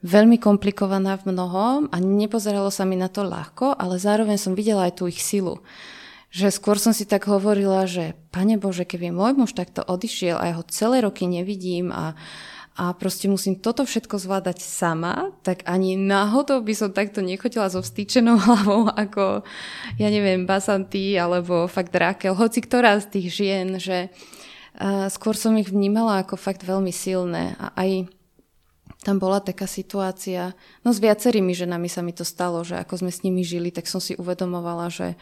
veľmi komplikovaná v mnohom a nepozeralo sa mi na to ľahko, ale zároveň som videla aj tú ich silu. Že skôr som si tak hovorila, že pane Bože, keby môj muž takto odišiel a ja ho celé roky nevidím a, a proste musím toto všetko zvládať sama, tak ani náhodou by som takto nechodila so vstýčenou hlavou ako, ja neviem, Basanty alebo fakt Rakel, hoci ktorá z tých žien, že skôr som ich vnímala ako fakt veľmi silné. A aj tam bola taká situácia, no s viacerými ženami sa mi to stalo, že ako sme s nimi žili, tak som si uvedomovala, že,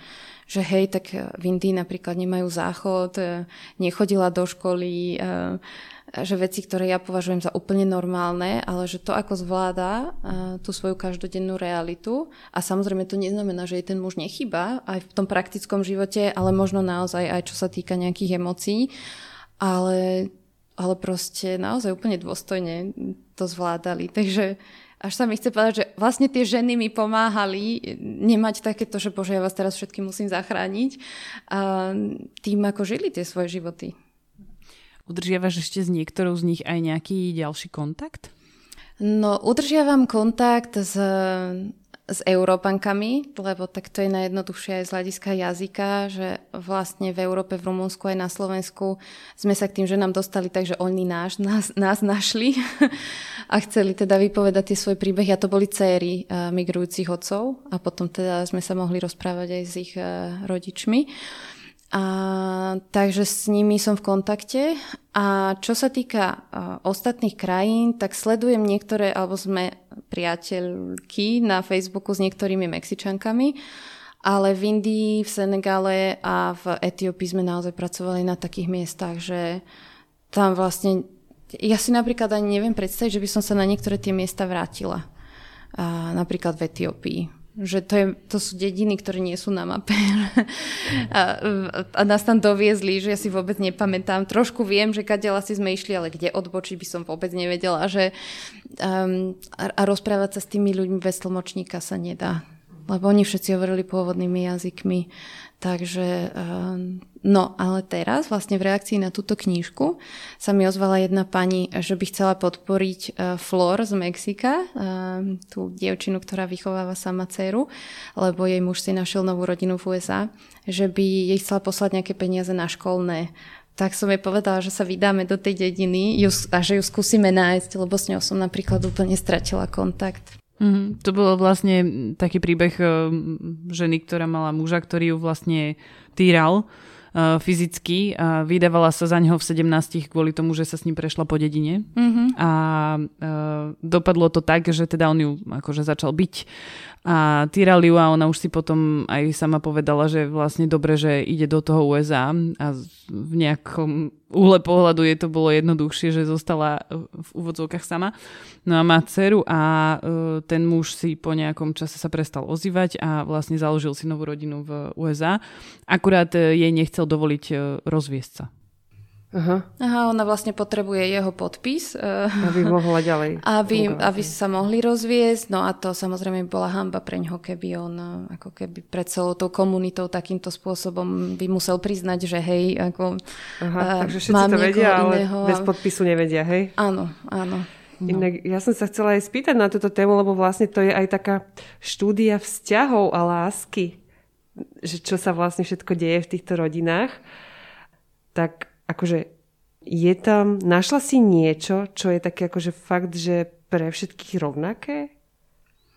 že hej, tak v Indii napríklad nemajú záchod, nechodila do školy, že veci, ktoré ja považujem za úplne normálne, ale že to, ako zvláda tú svoju každodennú realitu a samozrejme to neznamená, že jej ten muž nechýba aj v tom praktickom živote, ale možno naozaj aj čo sa týka nejakých emócií, ale, ale proste naozaj úplne dôstojne to zvládali. Takže až sa mi chce povedať, že vlastne tie ženy mi pomáhali nemať takéto, že bože, ja vás teraz všetky musím zachrániť a tým, ako žili tie svoje životy. Udržiavaš ešte s niektorou z nich aj nejaký ďalší kontakt? No, udržiavam kontakt s, s Európankami, lebo tak to je najjednoduchšie aj z hľadiska jazyka, že vlastne v Európe, v Rumunsku aj na Slovensku sme sa k tým ženám dostali, takže oni náš, nás, nás našli a chceli teda vypovedať tie svoje príbehy a to boli céry uh, migrujúcich otcov a potom teda sme sa mohli rozprávať aj s ich uh, rodičmi. A, takže s nimi som v kontakte. A čo sa týka uh, ostatných krajín, tak sledujem niektoré, alebo sme priateľky na Facebooku s niektorými Mexičankami, ale v Indii, v Senegale a v Etiópii sme naozaj pracovali na takých miestach, že tam vlastne... Ja si napríklad ani neviem predstaviť, že by som sa na niektoré tie miesta vrátila. A napríklad v Etiópii že to, je, to sú dediny, ktoré nie sú na mape. a, a nás tam doviezli, že ja si vôbec nepamätám. Trošku viem, že kade asi sme išli, ale kde odbočiť by som vôbec nevedela. Že, um, a, a rozprávať sa s tými ľuďmi bez tlmočníka sa nedá. Lebo oni všetci hovorili pôvodnými jazykmi. Takže, ehm, no ale teraz vlastne v reakcii na túto knížku sa mi ozvala jedna pani, že by chcela podporiť e, Flor z Mexika, ehm, tú dievčinu, ktorá vychováva sama dceru, lebo jej muž si našiel novú rodinu v USA, že by jej chcela poslať nejaké peniaze na školné tak som jej povedala, že sa vydáme do tej dediny a že ju skúsime nájsť, lebo s ňou som napríklad úplne stratila kontakt. Mm, to bolo vlastne taký príbeh uh, ženy, ktorá mala muža, ktorý ju vlastne týral uh, fyzicky a vydávala sa za neho v 17 kvôli tomu, že sa s ním prešla po dedine. Mm-hmm. A uh, dopadlo to tak, že teda on ju akože začal byť a týrali ju a ona už si potom aj sama povedala, že vlastne dobre, že ide do toho USA a v nejakom úhle pohľadu je to bolo jednoduchšie, že zostala v úvodzovkách sama. No a má dceru a uh, ten muž si po nejakom čase sa prestal ozývať a vlastne založil si novú rodinu v USA. Akurát uh, jej nechcel dovoliť rozviesť sa. Aha. Aha, ona vlastne potrebuje jeho podpis. Eh, aby mohla ďalej. Aby, aby sa mohli rozviesť. No a to samozrejme bola hamba pre ňoho, keby on eh, ako keby pred celou tou komunitou takýmto spôsobom by musel priznať, že hej, ako Aha, uh, takže všetci to vedia, ale iného. bez podpisu nevedia, hej? Áno, áno. No. Inak ja som sa chcela aj spýtať na túto tému, lebo vlastne to je aj taká štúdia vzťahov a lásky, že čo sa vlastne všetko deje v týchto rodinách. Tak akože je tam, našla si niečo, čo je také akože fakt, že pre všetkých rovnaké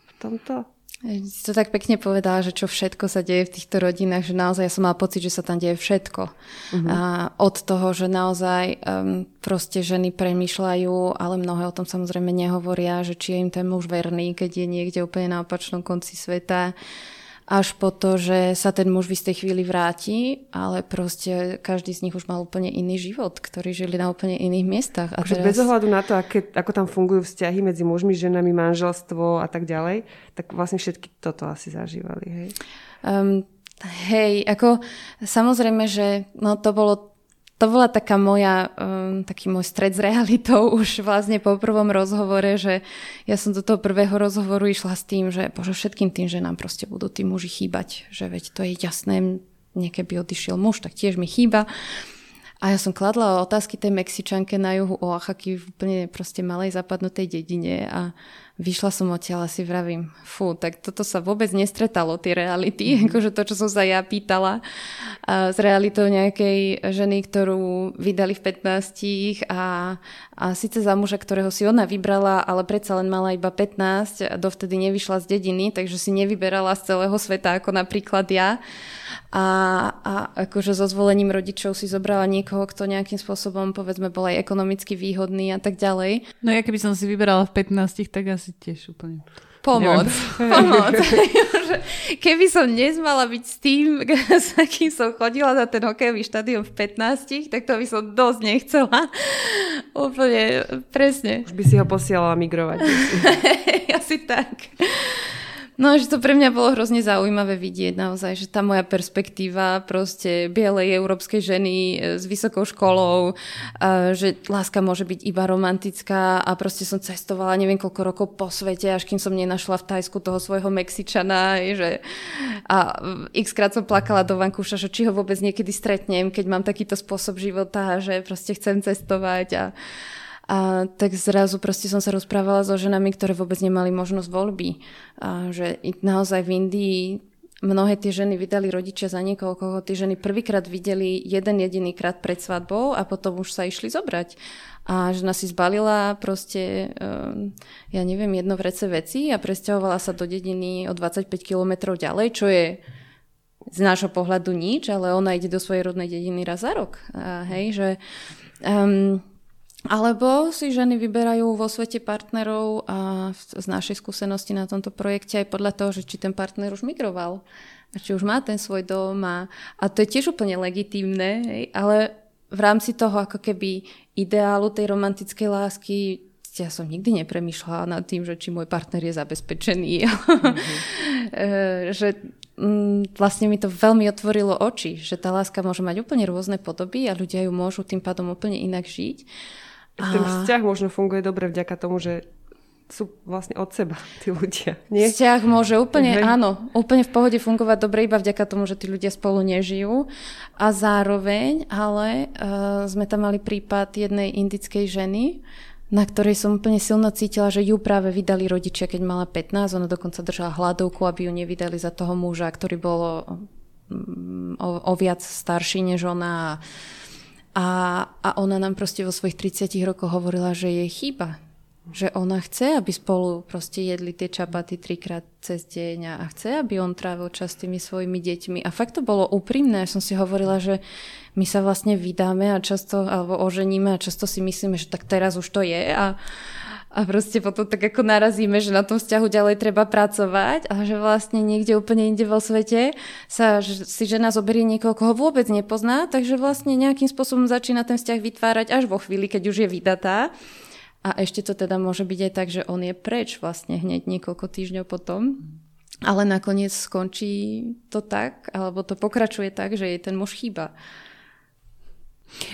v tomto? Si to tak pekne povedala, že čo všetko sa deje v týchto rodinách, že naozaj ja som mala pocit, že sa tam deje všetko. Uh-huh. A od toho, že naozaj um, proste ženy premýšľajú, ale mnohé o tom samozrejme nehovoria, že či je im ten muž verný, keď je niekde úplne na opačnom konci sveta až po to, že sa ten muž v istej chvíli vráti, ale proste každý z nich už mal úplne iný život, ktorí žili na úplne iných miestach. A teraz... Bez ohľadu na to, aké, ako tam fungujú vzťahy medzi mužmi, ženami, manželstvo a tak ďalej, tak vlastne všetky toto asi zažívali, hej? Um, hej, ako samozrejme, že no, to bolo to bola taká moja, um, taký môj stred s realitou už vlastne po prvom rozhovore, že ja som do toho prvého rozhovoru išla s tým, že bože, všetkým tým, že nám proste budú tí muži chýbať, že veď to je jasné, niekedy odišiel muž, tak tiež mi chýba. A ja som kladla otázky tej Mexičanke na juhu Oaxaky v úplne proste malej zapadnutej dedine a vyšla som odtiaľ a si vravím, fú, tak toto sa vôbec nestretalo, tie reality, mm-hmm. akože to, čo som sa ja pýtala a s realitou nejakej ženy, ktorú vydali v 15 a, a síce za muža, ktorého si ona vybrala, ale predsa len mala iba 15 a dovtedy nevyšla z dediny, takže si nevyberala z celého sveta, ako napríklad ja a, a akože so zvolením rodičov si zobrala niekoho, kto nejakým spôsobom povedzme bol aj ekonomicky výhodný a tak ďalej. No ja keby som si vyberala v 15, tak asi tiež úplne Pomoc. Pomoc. Keby som dnes mala byť s tým, s akým som chodila na ten hokejový štadión v 15, tak to by som dosť nechcela. Úplne, presne. Už by si ho posielala migrovať. Asi tak. No, že to pre mňa bolo hrozne zaujímavé vidieť naozaj, že tá moja perspektíva proste bielej európskej ženy e, s vysokou školou, že láska môže byť iba romantická a proste som cestovala neviem koľko rokov po svete, až kým som nenašla v Tajsku toho svojho Mexičana, že a krát som plakala do vankúša, že či ho vôbec niekedy stretnem, keď mám takýto spôsob života, že proste chcem cestovať a a tak zrazu proste som sa rozprávala so ženami, ktoré vôbec nemali možnosť voľby. A že naozaj v Indii mnohé tie ženy vydali rodičia za niekoho, koho tie ženy prvýkrát videli jeden jediný krát pred svadbou a potom už sa išli zobrať. A žena si zbalila proste, um, ja neviem, jedno vrece veci a presťahovala sa do dediny o 25 kilometrov ďalej, čo je z nášho pohľadu nič, ale ona ide do svojej rodnej dediny raz za rok. A, hej, že... Um, alebo si ženy vyberajú vo svete partnerov a z našej skúsenosti na tomto projekte aj podľa toho, že či ten partner už migroval a či už má ten svoj dom a, a to je tiež úplne legitímne, ale v rámci toho ako keby ideálu tej romantickej lásky ja som nikdy nepremýšľala nad tým, že či môj partner je zabezpečený. Mm-hmm. že mm, vlastne mi to veľmi otvorilo oči, že tá láska môže mať úplne rôzne podoby a ľudia ju môžu tým pádom úplne inak žiť. A... Ten vzťah možno funguje dobre vďaka tomu, že sú vlastne od seba tí ľudia. Nie? Vzťah môže úplne, Hej. áno, úplne v pohode fungovať dobre iba vďaka tomu, že tí ľudia spolu nežijú. A zároveň, ale uh, sme tam mali prípad jednej indickej ženy, na ktorej som úplne silno cítila, že ju práve vydali rodičia, keď mala 15. Ona dokonca držala hladovku, aby ju nevydali za toho muža, ktorý bol mm, o, o viac starší než ona. A, a ona nám proste vo svojich 30 rokoch hovorila, že jej chýba že ona chce, aby spolu proste jedli tie čapaty trikrát cez deň a chce, aby on trávil čas tými svojimi deťmi. A fakt to bolo úprimné. Som si hovorila, že my sa vlastne vydáme a často, alebo oženíme a často si myslíme, že tak teraz už to je a, a proste potom tak ako narazíme, že na tom vzťahu ďalej treba pracovať a že vlastne niekde úplne inde vo svete sa si žena zoberie niekoho, koho vôbec nepozná, takže vlastne nejakým spôsobom začína ten vzťah vytvárať až vo chvíli, keď už je vydatá. A ešte to teda môže byť aj tak, že on je preč vlastne hneď niekoľko týždňov potom. Ale nakoniec skončí to tak, alebo to pokračuje tak, že jej ten muž chýba.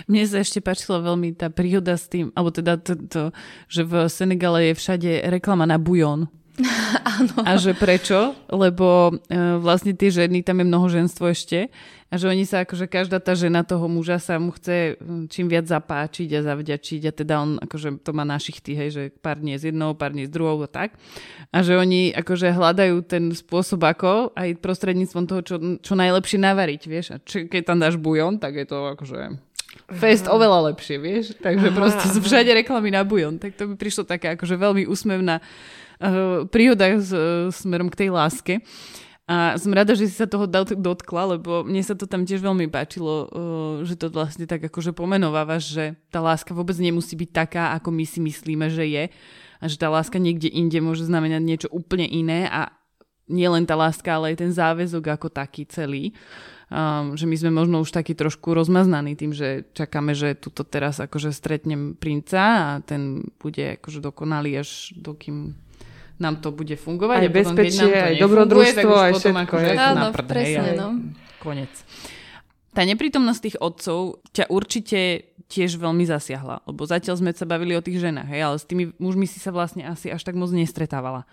Mne sa ešte páčila veľmi tá príhoda s tým, alebo teda to, to, že v Senegale je všade reklama na bujon. Áno. A že prečo? Lebo e, vlastne tie ženy, tam je mnohoženstvo ešte a že oni sa akože každá tá žena toho muža sa mu chce čím viac zapáčiť a zavďačiť a teda on akože to má našich tých, hej, že pár dní s jednou, pár dní s druhou a tak. A že oni akože hľadajú ten spôsob ako aj prostredníctvom toho, čo, čo najlepšie navariť, vieš. A či, keď tam dáš bujon, tak je to akože fest Aha. oveľa lepšie, vieš. Takže proste sú všade reklamy na bujon. Tak to by prišlo také akože veľmi úsmevná uh, príhoda s, uh, smerom k tej láske. A som rada, že si sa toho dotkla, lebo mne sa to tam tiež veľmi páčilo, uh, že to vlastne tak akože pomenovávaš, že tá láska vôbec nemusí byť taká, ako my si myslíme, že je. A že tá láska niekde inde môže znamenať niečo úplne iné a nie len tá láska, ale aj ten záväzok ako taký celý. Um, že my sme možno už taký trošku rozmaznaní tým, že čakáme, že tuto teraz akože stretnem princa a ten bude akože dokonalý až dokým nám to bude fungovať. Aj a bezpečie, potom, aj dobrodružstvo, aj všetko. Akože Áno, presne, no. Konec. Tá neprítomnosť tých otcov ťa určite tiež veľmi zasiahla, lebo zatiaľ sme sa bavili o tých ženách, hej, ale s tými mužmi si sa vlastne asi až tak moc nestretávala.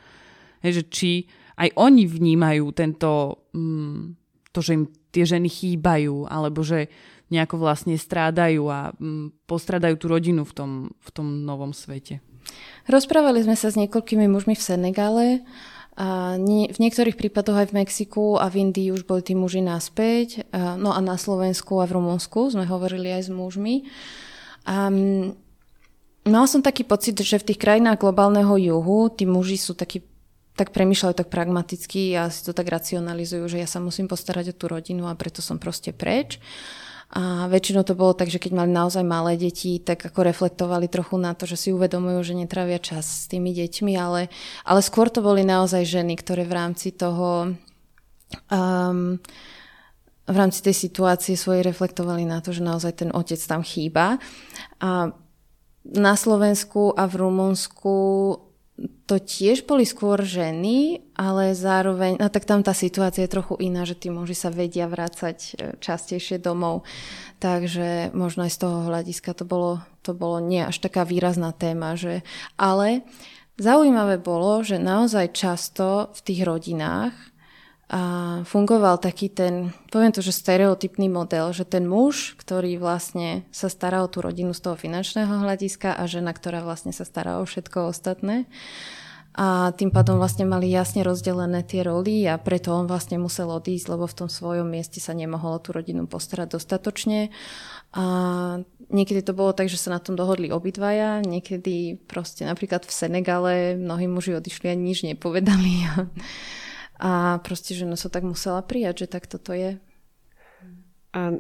Hej, že či aj oni vnímajú tento, mm, to, že im tie ženy chýbajú, alebo že nejako vlastne strádajú a mm, postradajú tú rodinu v tom, v tom novom svete. Rozprávali sme sa s niekoľkými mužmi v Senegále a v niektorých prípadoch aj v Mexiku a v Indii už boli tí muži naspäť. No a na Slovensku a v Rumunsku sme hovorili aj s mužmi. A mal som taký pocit, že v tých krajinách globálneho juhu tí muži sú takí tak premyšľajú tak pragmaticky a si to tak racionalizujú, že ja sa musím postarať o tú rodinu a preto som proste preč. A väčšinou to bolo tak, že keď mali naozaj malé deti, tak ako reflektovali trochu na to, že si uvedomujú, že netravia čas s tými deťmi, ale, ale skôr to boli naozaj ženy, ktoré v rámci toho um, v rámci tej situácie svojej reflektovali na to, že naozaj ten otec tam chýba. A na Slovensku a v Rumunsku to tiež boli skôr ženy, ale zároveň, no tak tam tá situácia je trochu iná, že tí muži sa vedia vrácať e, častejšie domov. Takže možno aj z toho hľadiska to bolo, to bolo nie až taká výrazná téma, že... Ale zaujímavé bolo, že naozaj často v tých rodinách a fungoval taký ten, poviem to, že stereotypný model, že ten muž, ktorý vlastne sa stará o tú rodinu z toho finančného hľadiska a žena, ktorá vlastne sa stará o všetko ostatné. A tým pádom vlastne mali jasne rozdelené tie roly a preto on vlastne musel odísť, lebo v tom svojom mieste sa nemohol tú rodinu postarať dostatočne. A niekedy to bolo tak, že sa na tom dohodli obidvaja, niekedy proste napríklad v Senegale mnohí muži odišli a nič nepovedali. A proste žena sa tak musela prijať, že tak toto je. A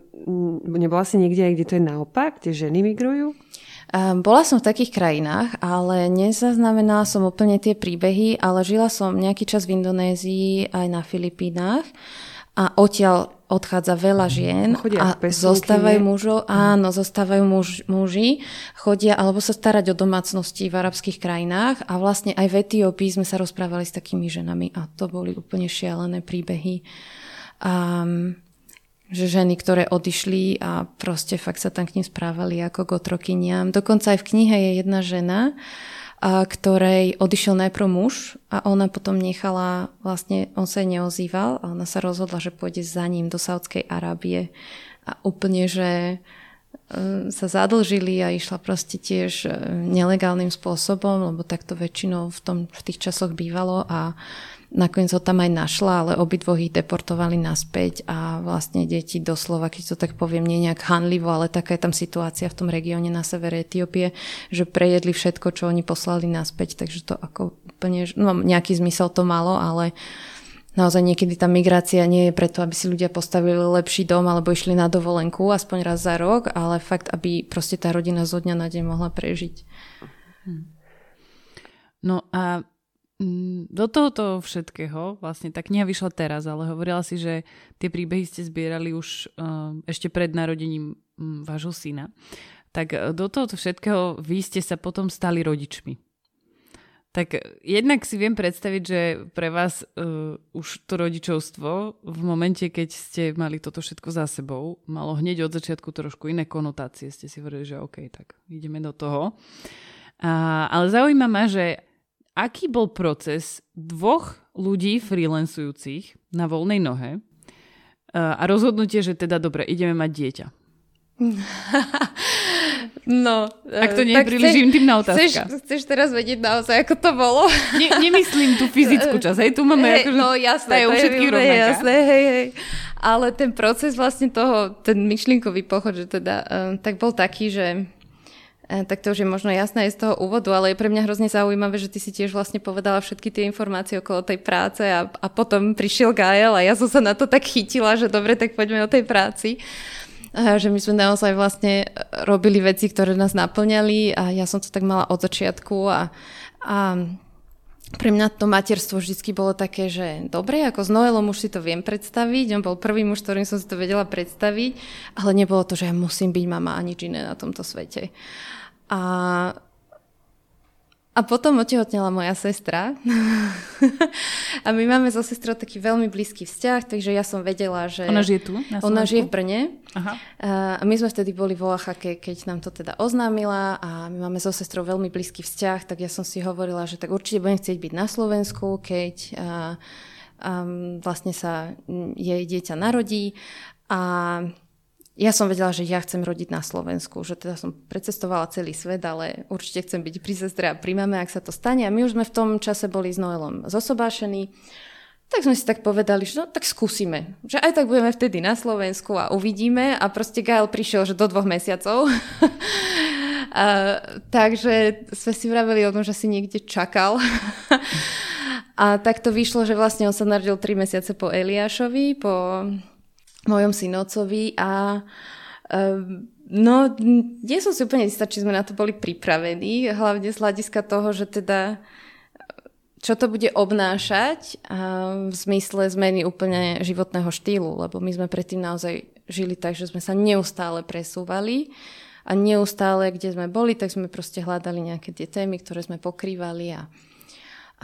nebola si niekde, kde to je naopak, kde ženy migrujú? Bola som v takých krajinách, ale nezaznamenala som úplne tie príbehy, ale žila som nejaký čas v Indonézii aj na Filipínach a odtiaľ odchádza veľa žien chodia a zostávajú mužov, áno, zostávajú muž, muži, chodia alebo sa starať o domácnosti v arabských krajinách a vlastne aj v Etiópii sme sa rozprávali s takými ženami a to boli úplne šialené príbehy. Um, že ženy, ktoré odišli a proste fakt sa tam k ním správali ako k otrokyniam. Dokonca aj v knihe je jedna žena, ktorej odišiel najprv muž a ona potom nechala, vlastne on sa neozýval a ona sa rozhodla, že pôjde za ním do Saudskej Arábie. A úplne, že e, sa zadlžili a išla proste tiež e, nelegálnym spôsobom, lebo takto väčšinou v, tom, v tých časoch bývalo a Nakoniec ho tam aj našla, ale obidvoch ich deportovali naspäť a vlastne deti doslova, keď to tak poviem, nie nejak hanlivo, ale taká je tam situácia v tom regióne na severe Etiópie, že prejedli všetko, čo oni poslali naspäť, takže to ako úplne, no nejaký zmysel to malo, ale naozaj niekedy tá migrácia nie je preto, aby si ľudia postavili lepší dom alebo išli na dovolenku aspoň raz za rok, ale fakt, aby proste tá rodina zo dňa na deň mohla prežiť. No a do tohoto všetkého, vlastne tá kniha vyšla teraz, ale hovorila si, že tie príbehy ste zbierali už uh, ešte pred narodením um, vášho syna. Tak uh, do tohoto všetkého vy ste sa potom stali rodičmi. Tak jednak si viem predstaviť, že pre vás uh, už to rodičovstvo v momente, keď ste mali toto všetko za sebou, malo hneď od začiatku trošku iné konotácie. Ste si hovorili, že OK, tak ideme do toho. Uh, ale zaujíma ma, že aký bol proces dvoch ľudí freelancujúcich na voľnej nohe eh, a rozhodnutie, že teda dobre, ideme mať dieťa. No, Ak to nie je príliš intimná otázka. Chceš, chceš teraz vedieť naozaj, ako to bolo? Ne, nemyslím tú fyzickú časť, hej, tu máme hey, akože, no, jasné, to je všetkých rovnaká. Jasné, hej, hej. Ale ten proces vlastne toho, ten myšlienkový pochod, že teda, um, tak bol taký, že tak to už je možno jasné aj z toho úvodu, ale je pre mňa hrozne zaujímavé, že ty si tiež vlastne povedala všetky tie informácie okolo tej práce a, a potom prišiel Gael a ja som sa na to tak chytila, že dobre, tak poďme o tej práci. A že my sme naozaj vlastne robili veci, ktoré nás naplňali a ja som to tak mala od začiatku a, a pre mňa to materstvo vždy bolo také, že dobre, ako s Noelom už si to viem predstaviť, on bol prvý muž, ktorým som si to vedela predstaviť, ale nebolo to, že ja musím byť mama a nič iné na tomto svete. A a potom otehotnela moja sestra. a my máme so sestrou taký veľmi blízky vzťah, takže ja som vedela, že... Ona žije tu? Na ona žije v Brne. Aha. A my sme vtedy boli vo Oaxake, keď nám to teda oznámila a my máme so sestrou veľmi blízky vzťah, tak ja som si hovorila, že tak určite budem chcieť byť na Slovensku, keď a, a vlastne sa jej dieťa narodí. A ja som vedela, že ja chcem rodiť na Slovensku, že teda som precestovala celý svet, ale určite chcem byť pri sestre a pri mame, ak sa to stane. A my už sme v tom čase boli s Noelom zosobášení. Tak sme si tak povedali, že no tak skúsime. Že aj tak budeme vtedy na Slovensku a uvidíme. A proste Gael prišiel, že do dvoch mesiacov. a, takže sme si vraveli o tom, že si niekde čakal. a tak to vyšlo, že vlastne on sa narodil tri mesiace po Eliášovi, po mojom synovcovi a um, No, nie som si úplne istá, či sme na to boli pripravení, hlavne z hľadiska toho, že teda čo to bude obnášať v zmysle zmeny úplne životného štýlu, lebo my sme predtým naozaj žili tak, že sme sa neustále presúvali a neustále, kde sme boli, tak sme proste hľadali nejaké tie témy, ktoré sme pokrývali a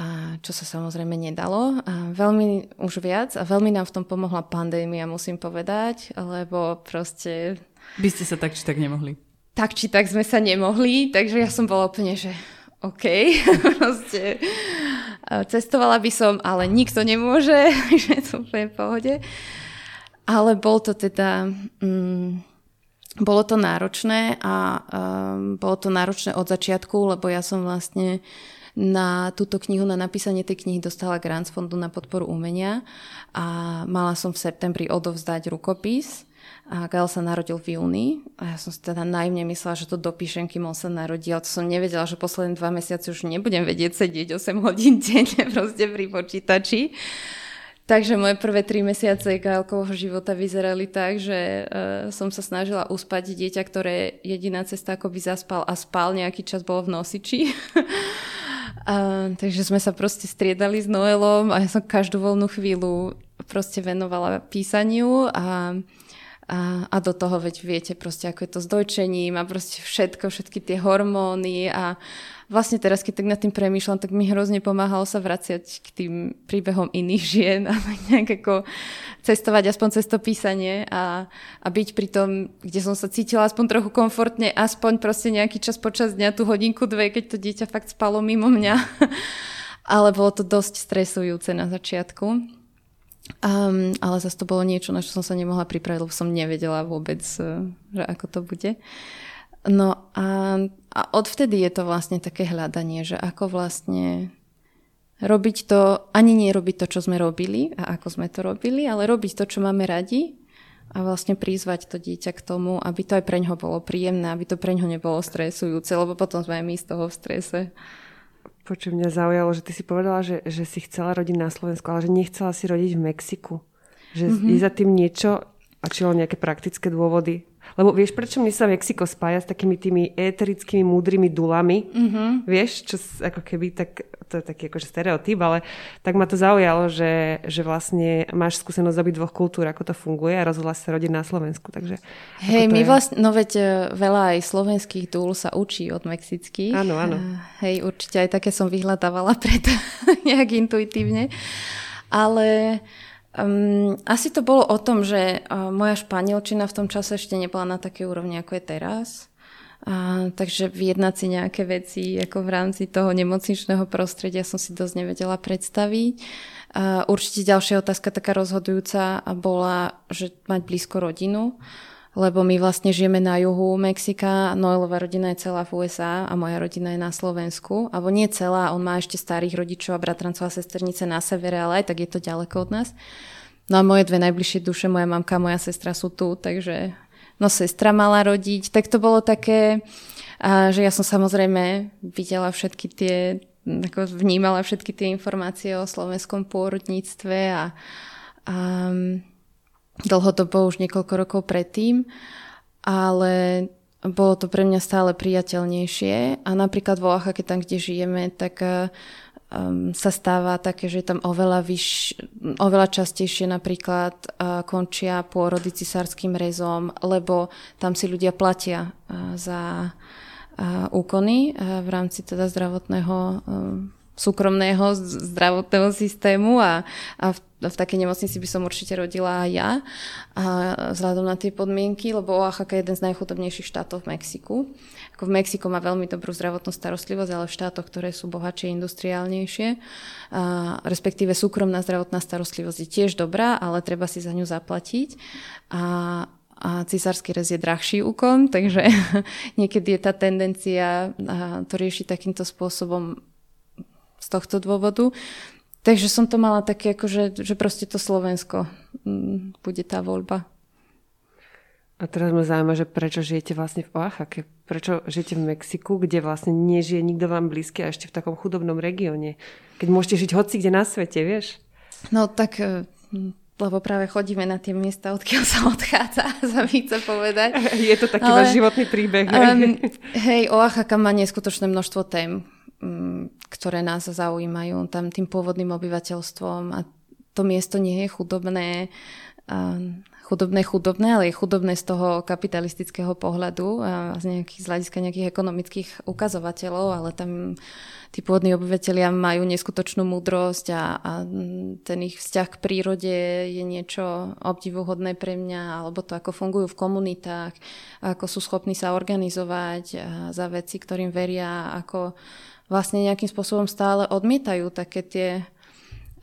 a čo sa samozrejme nedalo. A veľmi už viac a veľmi nám v tom pomohla pandémia, musím povedať, lebo proste... By ste sa tak či tak nemohli. Tak či tak sme sa nemohli, takže ja som bola úplne, že OK, proste cestovala by som, ale nikto nemôže, že je to úplne v pohode. Ale bol to teda... Mm, bolo to náročné a um, bolo to náročné od začiatku, lebo ja som vlastne na túto knihu, na napísanie tej knihy dostala grant z Fondu na podporu umenia a mala som v septembri odovzdať rukopis a Gael sa narodil v júni a ja som si teda najmne myslela, že to dopíšem, kým on sa narodil. To som nevedela, že posledné dva mesiace už nebudem vedieť sedieť 8 hodín denne proste pri počítači. Takže moje prvé tri mesiace kálkovho života vyzerali tak, že uh, som sa snažila uspať dieťa, ktoré jediná cesta, ako by zaspal a spal nejaký čas, bolo v nosiči. uh, takže sme sa proste striedali s Noelom a ja som každú voľnú chvíľu proste venovala písaniu a a, a do toho, veď viete proste, ako je to s dojčením a proste všetko, všetky tie hormóny a vlastne teraz, keď tak nad tým premýšľam, tak mi hrozne pomáhalo sa vraciať k tým príbehom iných žien a nejak ako cestovať aspoň cez to písanie a, a byť pri tom, kde som sa cítila aspoň trochu komfortne, aspoň proste nejaký čas počas dňa, tú hodinku, dve, keď to dieťa fakt spalo mimo mňa. Ale bolo to dosť stresujúce na začiatku. Um, ale zase to bolo niečo, na čo som sa nemohla pripraviť, lebo som nevedela vôbec, eh, že ako to bude. No a, a odvtedy je to vlastne také hľadanie, že ako vlastne robiť to, ani nie robiť to, čo sme robili a ako sme to robili, ale robiť to, čo máme radi a vlastne prizvať to dieťa k tomu, aby to aj pre ňoho bolo príjemné, aby to pre ňoho nebolo stresujúce, lebo potom sme aj my z toho v strese. Počuť mňa zaujalo, že ty si povedala, že, že si chcela rodiť na Slovensku, ale že nechcela si rodiť v Mexiku. Že mm-hmm. je za tým niečo, a či nejaké praktické dôvody? Lebo vieš, prečo mi sa Mexiko spája s takými tými éterickými, múdrymi dulami? Mm-hmm. Vieš, čo ako keby tak, to je taký akože stereotyp, ale tak ma to zaujalo, že, že vlastne máš skúsenosť z dvoch kultúr, ako to funguje a rozhodla sa rodiť na Slovensku. Takže, Hej, my je... vlastne, no veď e, veľa aj slovenských dúl sa učí od mexických. Áno, áno. Hej, určite aj také som vyhľadávala preto nejak intuitívne. Ale Um, asi to bolo o tom, že uh, moja španielčina v tom čase ešte nebola na takej úrovni, ako je teraz. Uh, takže vyjednať si nejaké veci ako v rámci toho nemocničného prostredia som si dosť nevedela predstaviť. Uh, určite ďalšia otázka taká rozhodujúca bola, že mať blízko rodinu. Lebo my vlastne žijeme na juhu Mexika, Noelová rodina je celá v USA a moja rodina je na Slovensku. Alebo nie celá, on má ešte starých rodičov a bratrancov a sesternice na severe, ale aj tak je to ďaleko od nás. No a moje dve najbližšie duše, moja mamka a moja sestra sú tu, takže no sestra mala rodiť. Tak to bolo také, že ja som samozrejme videla všetky tie, ako vnímala všetky tie informácie o slovenskom pôrodníctve a, a dlhodobo už niekoľko rokov predtým, ale bolo to pre mňa stále priateľnejšie. A napríklad vo Oaxaca, tam, kde žijeme, tak um, sa stáva také, že tam oveľa, vyš, oveľa častejšie napríklad uh, končia pôrody cisárským rezom, lebo tam si ľudia platia uh, za uh, úkony uh, v rámci teda zdravotného uh, súkromného zdravotného systému a, a v, v takej nemocnici by som určite rodila aj ja a vzhľadom na tie podmienky, lebo Oaxaca je jeden z najchudobnejších štátov v Mexiku. Ako v Mexiku má veľmi dobrú zdravotnú starostlivosť, ale v štátoch, ktoré sú bohatšie, industriálnejšie, a respektíve súkromná zdravotná starostlivosť je tiež dobrá, ale treba si za ňu zaplatiť. A a cisársky rez je drahší úkon, takže niekedy je tá tendencia to riešiť takýmto spôsobom z tohto dôvodu. Takže som to mala také, ako, že, že proste to Slovensko mm, bude tá voľba. A teraz ma zaujíma, že prečo žijete vlastne v Oaxaca? Prečo žijete v Mexiku, kde vlastne nežije nikto vám blízky a ešte v takom chudobnom regióne? Keď môžete žiť hoci kde na svete, vieš? No tak, e, lebo práve chodíme na tie miesta, odkiaľ sa odchádza, sa mi chce povedať. Je to taký Ale, váš životný príbeh. Um, hej, Oaxaca má neskutočné množstvo tém, ktoré nás zaujímajú tam tým pôvodným obyvateľstvom. A to miesto nie je chudobné, chudobné, chudobné, ale je chudobné z toho kapitalistického pohľadu a z, nejakých, z hľadiska nejakých ekonomických ukazovateľov, ale tam tí pôvodní obyvateľia majú neskutočnú múdrosť a, a ten ich vzťah k prírode je niečo obdivuhodné pre mňa, alebo to, ako fungujú v komunitách, ako sú schopní sa organizovať za veci, ktorým veria, ako vlastne nejakým spôsobom stále odmietajú také tie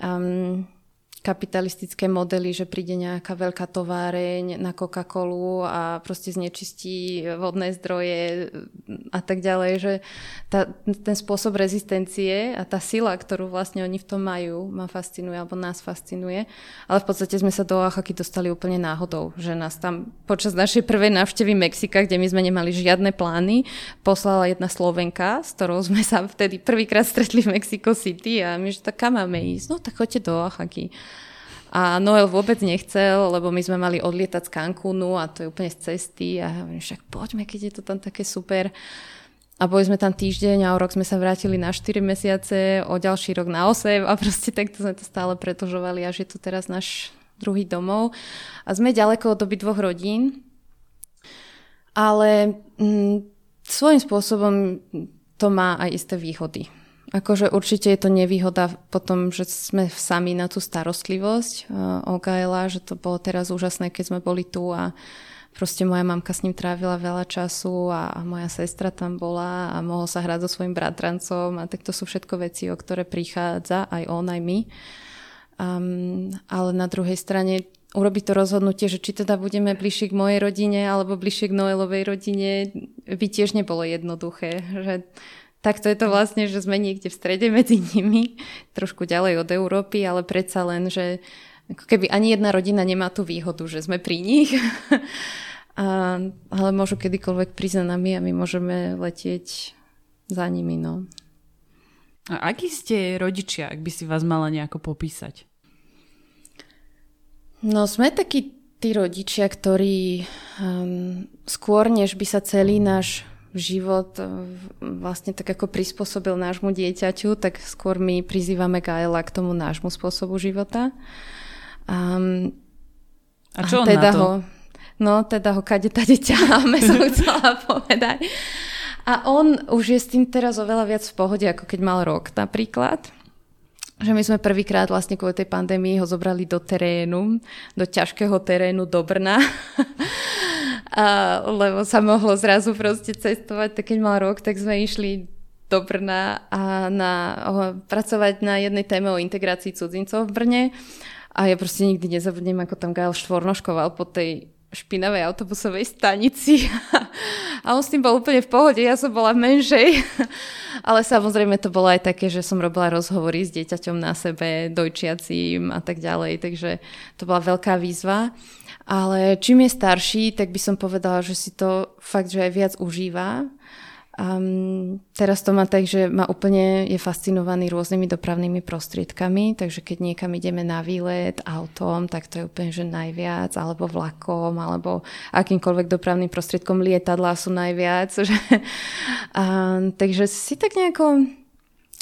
um, kapitalistické modely, že príde nejaká veľká továreň na Coca-Colu a proste znečistí vodné zdroje a tak ďalej, že tá, ten spôsob rezistencie a tá sila, ktorú vlastne oni v tom majú, ma fascinuje, alebo nás fascinuje. Ale v podstate sme sa do Oaxaky dostali úplne náhodou, že nás tam počas našej prvej návštevy Mexika, kde my sme nemali žiadne plány, poslala jedna Slovenka, s ktorou sme sa vtedy prvýkrát stretli v Mexico City a my, že tak kam máme ísť? No tak choďte do Oaxaky. A Noel vôbec nechcel, lebo my sme mali odlietať z Cancúnu a to je úplne z cesty a hovorím, však poďme, keď je to tam také super. A boli sme tam týždeň a o rok sme sa vrátili na 4 mesiace, o ďalší rok na 8 a proste takto sme to stále pretože až je to teraz náš druhý domov. A sme ďaleko od doby dvoch rodín, ale mm, svojím spôsobom to má aj isté výhody. Akože určite je to nevýhoda potom, že sme sami na tú starostlivosť uh, o Gaela, že to bolo teraz úžasné, keď sme boli tu a proste moja mamka s ním trávila veľa času a, a moja sestra tam bola a mohol sa hrať so svojím bratrancom a tak to sú všetko veci, o ktoré prichádza aj on, aj my. Um, ale na druhej strane urobiť to rozhodnutie, že či teda budeme bližšie k mojej rodine alebo bližšie k Noelovej rodine, by tiež nebolo jednoduché. Že takto je to vlastne, že sme niekde v strede medzi nimi, trošku ďalej od Európy, ale predsa len, že ako keby ani jedna rodina nemá tú výhodu, že sme pri nich. a, ale môžu kedykoľvek prísť na nami a my môžeme letieť za nimi. No. A akí ste rodičia, ak by si vás mala nejako popísať? No sme takí tí rodičia, ktorí um, skôr, než by sa celý náš život e, vlastne tak ako prispôsobil nášmu dieťaťu, tak skôr my prizývame Gaela k tomu nášmu spôsobu života. Um, a čo on teda na to? Ho, no, teda ho kade tade ťaháme, som chcela povedať. A on už je s tým teraz oveľa viac v pohode, ako keď mal rok napríklad že my sme prvýkrát vlastne kvôli tej pandémii ho zobrali do terénu, do ťažkého terénu do Brna. a, lebo sa mohlo zrazu proste cestovať, tak keď mal rok, tak sme išli do Brna a na, o, pracovať na jednej téme o integrácii cudzincov v Brne. A ja proste nikdy nezabudnem, ako tam Gail štvornoškoval po tej špinavej autobusovej stanici a on s tým bol úplne v pohode, ja som bola menšej, ale samozrejme to bolo aj také, že som robila rozhovory s dieťaťom na sebe, dojčiacím a tak ďalej, takže to bola veľká výzva. Ale čím je starší, tak by som povedala, že si to fakt, že aj viac užíva Um, teraz to má tak, že ma úplne je fascinovaný rôznymi dopravnými prostriedkami, takže keď niekam ideme na výlet autom, tak to je úplne že najviac, alebo vlakom, alebo akýmkoľvek dopravným prostriedkom lietadla sú najviac. Že, um, takže si tak nejako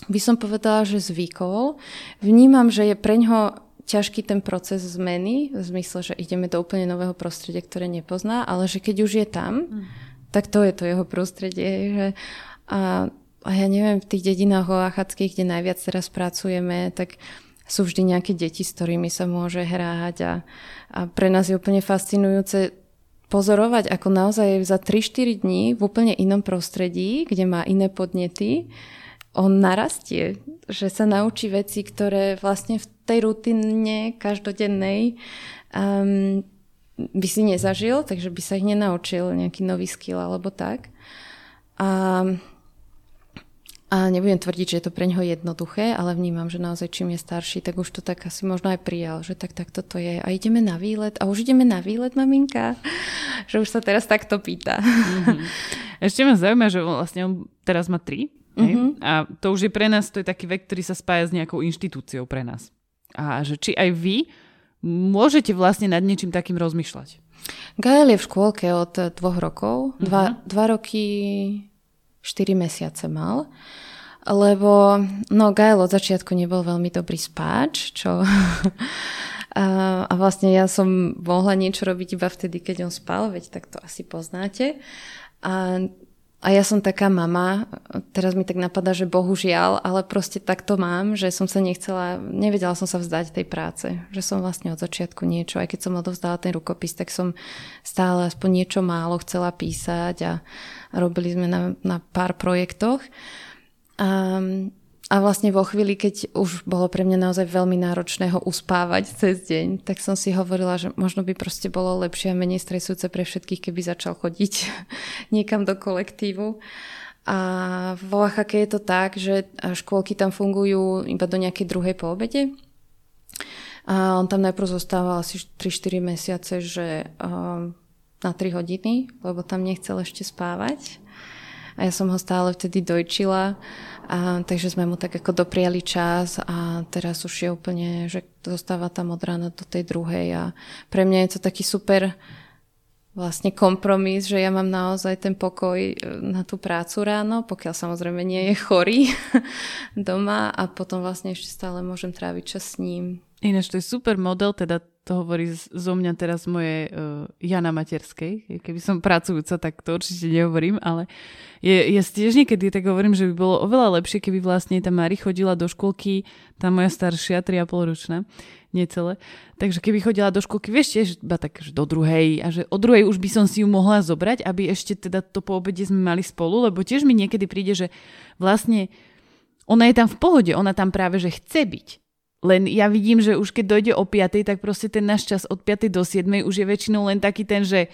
by som povedala, že zvykol. Vnímam, že je pre ňoho ťažký ten proces zmeny, v zmysle, že ideme do úplne nového prostredia, ktoré nepozná, ale že keď už je tam, mm tak to je to jeho prostredie. Že a, a ja neviem, v tých dedinách oachackých, kde najviac teraz pracujeme, tak sú vždy nejaké deti, s ktorými sa môže hrať a, a pre nás je úplne fascinujúce pozorovať, ako naozaj za 3-4 dní v úplne inom prostredí, kde má iné podnety, on narastie, že sa naučí veci, ktoré vlastne v tej rutine každodennej um, by si nezažil, takže by sa ich nenaučil nejaký nový skill alebo tak. A, a nebudem tvrdiť, že je to pre ňoho jednoduché, ale vnímam, že naozaj čím je starší, tak už to tak asi možno aj prijal, že tak, tak toto je. A ideme na výlet. A už ideme na výlet, maminka? Že už sa teraz takto pýta. Mm-hmm. Ešte ma zaujíma, že vlastne on teraz má tri. Mm-hmm. A to už je pre nás, to je taký vek, ktorý sa spája s nejakou inštitúciou pre nás. A že či aj vy môžete vlastne nad niečím takým rozmýšľať? Gael je v škôlke od dvoch rokov. Dva, mhm. dva roky, štyri mesiace mal. Lebo, no Gael od začiatku nebol veľmi dobrý spáč, čo... a, a vlastne ja som mohla niečo robiť iba vtedy, keď on spal, veď tak to asi poznáte. A a ja som taká mama, teraz mi tak napadá, že bohužiaľ, ale proste tak to mám, že som sa nechcela, nevedela som sa vzdať tej práce. Že som vlastne od začiatku niečo, aj keď som odovzdala ten rukopis, tak som stále aspoň niečo málo chcela písať a, robili sme na, na pár projektoch. A, a vlastne vo chvíli, keď už bolo pre mňa naozaj veľmi náročné ho uspávať cez deň, tak som si hovorila, že možno by proste bolo lepšie a menej stresujúce pre všetkých, keby začal chodiť niekam do kolektívu. A vo Oaxake je to tak, že škôlky tam fungujú iba do nejakej druhej po. A on tam najprv zostával asi 3-4 mesiace, že uh, na 3 hodiny, lebo tam nechcel ešte spávať. A ja som ho stále vtedy dojčila. A, takže sme mu tak ako dopriali čas a teraz už je úplne, že zostáva tam od rána do tej druhej a pre mňa je to taký super vlastne kompromis, že ja mám naozaj ten pokoj e, na tú prácu ráno, pokiaľ samozrejme nie je chorý doma a potom vlastne ešte stále môžem tráviť čas s ním. Ináč to je super model, teda to hovorí zo mňa teraz moje uh, Jana Materskej. Keby som pracujúca, tak to určite nehovorím, ale je, ja tiež niekedy tak hovorím, že by bolo oveľa lepšie, keby vlastne tá Mari chodila do školky, tá moja staršia, 3,5 ročná, necelé. Takže keby chodila do školky, vieš tiež, iba tak že do druhej a že od druhej už by som si ju mohla zobrať, aby ešte teda to po obede sme mali spolu, lebo tiež mi niekedy príde, že vlastne ona je tam v pohode, ona tam práve, že chce byť len ja vidím, že už keď dojde o 5, tak proste ten náš čas od 5 do 7 už je väčšinou len taký ten, že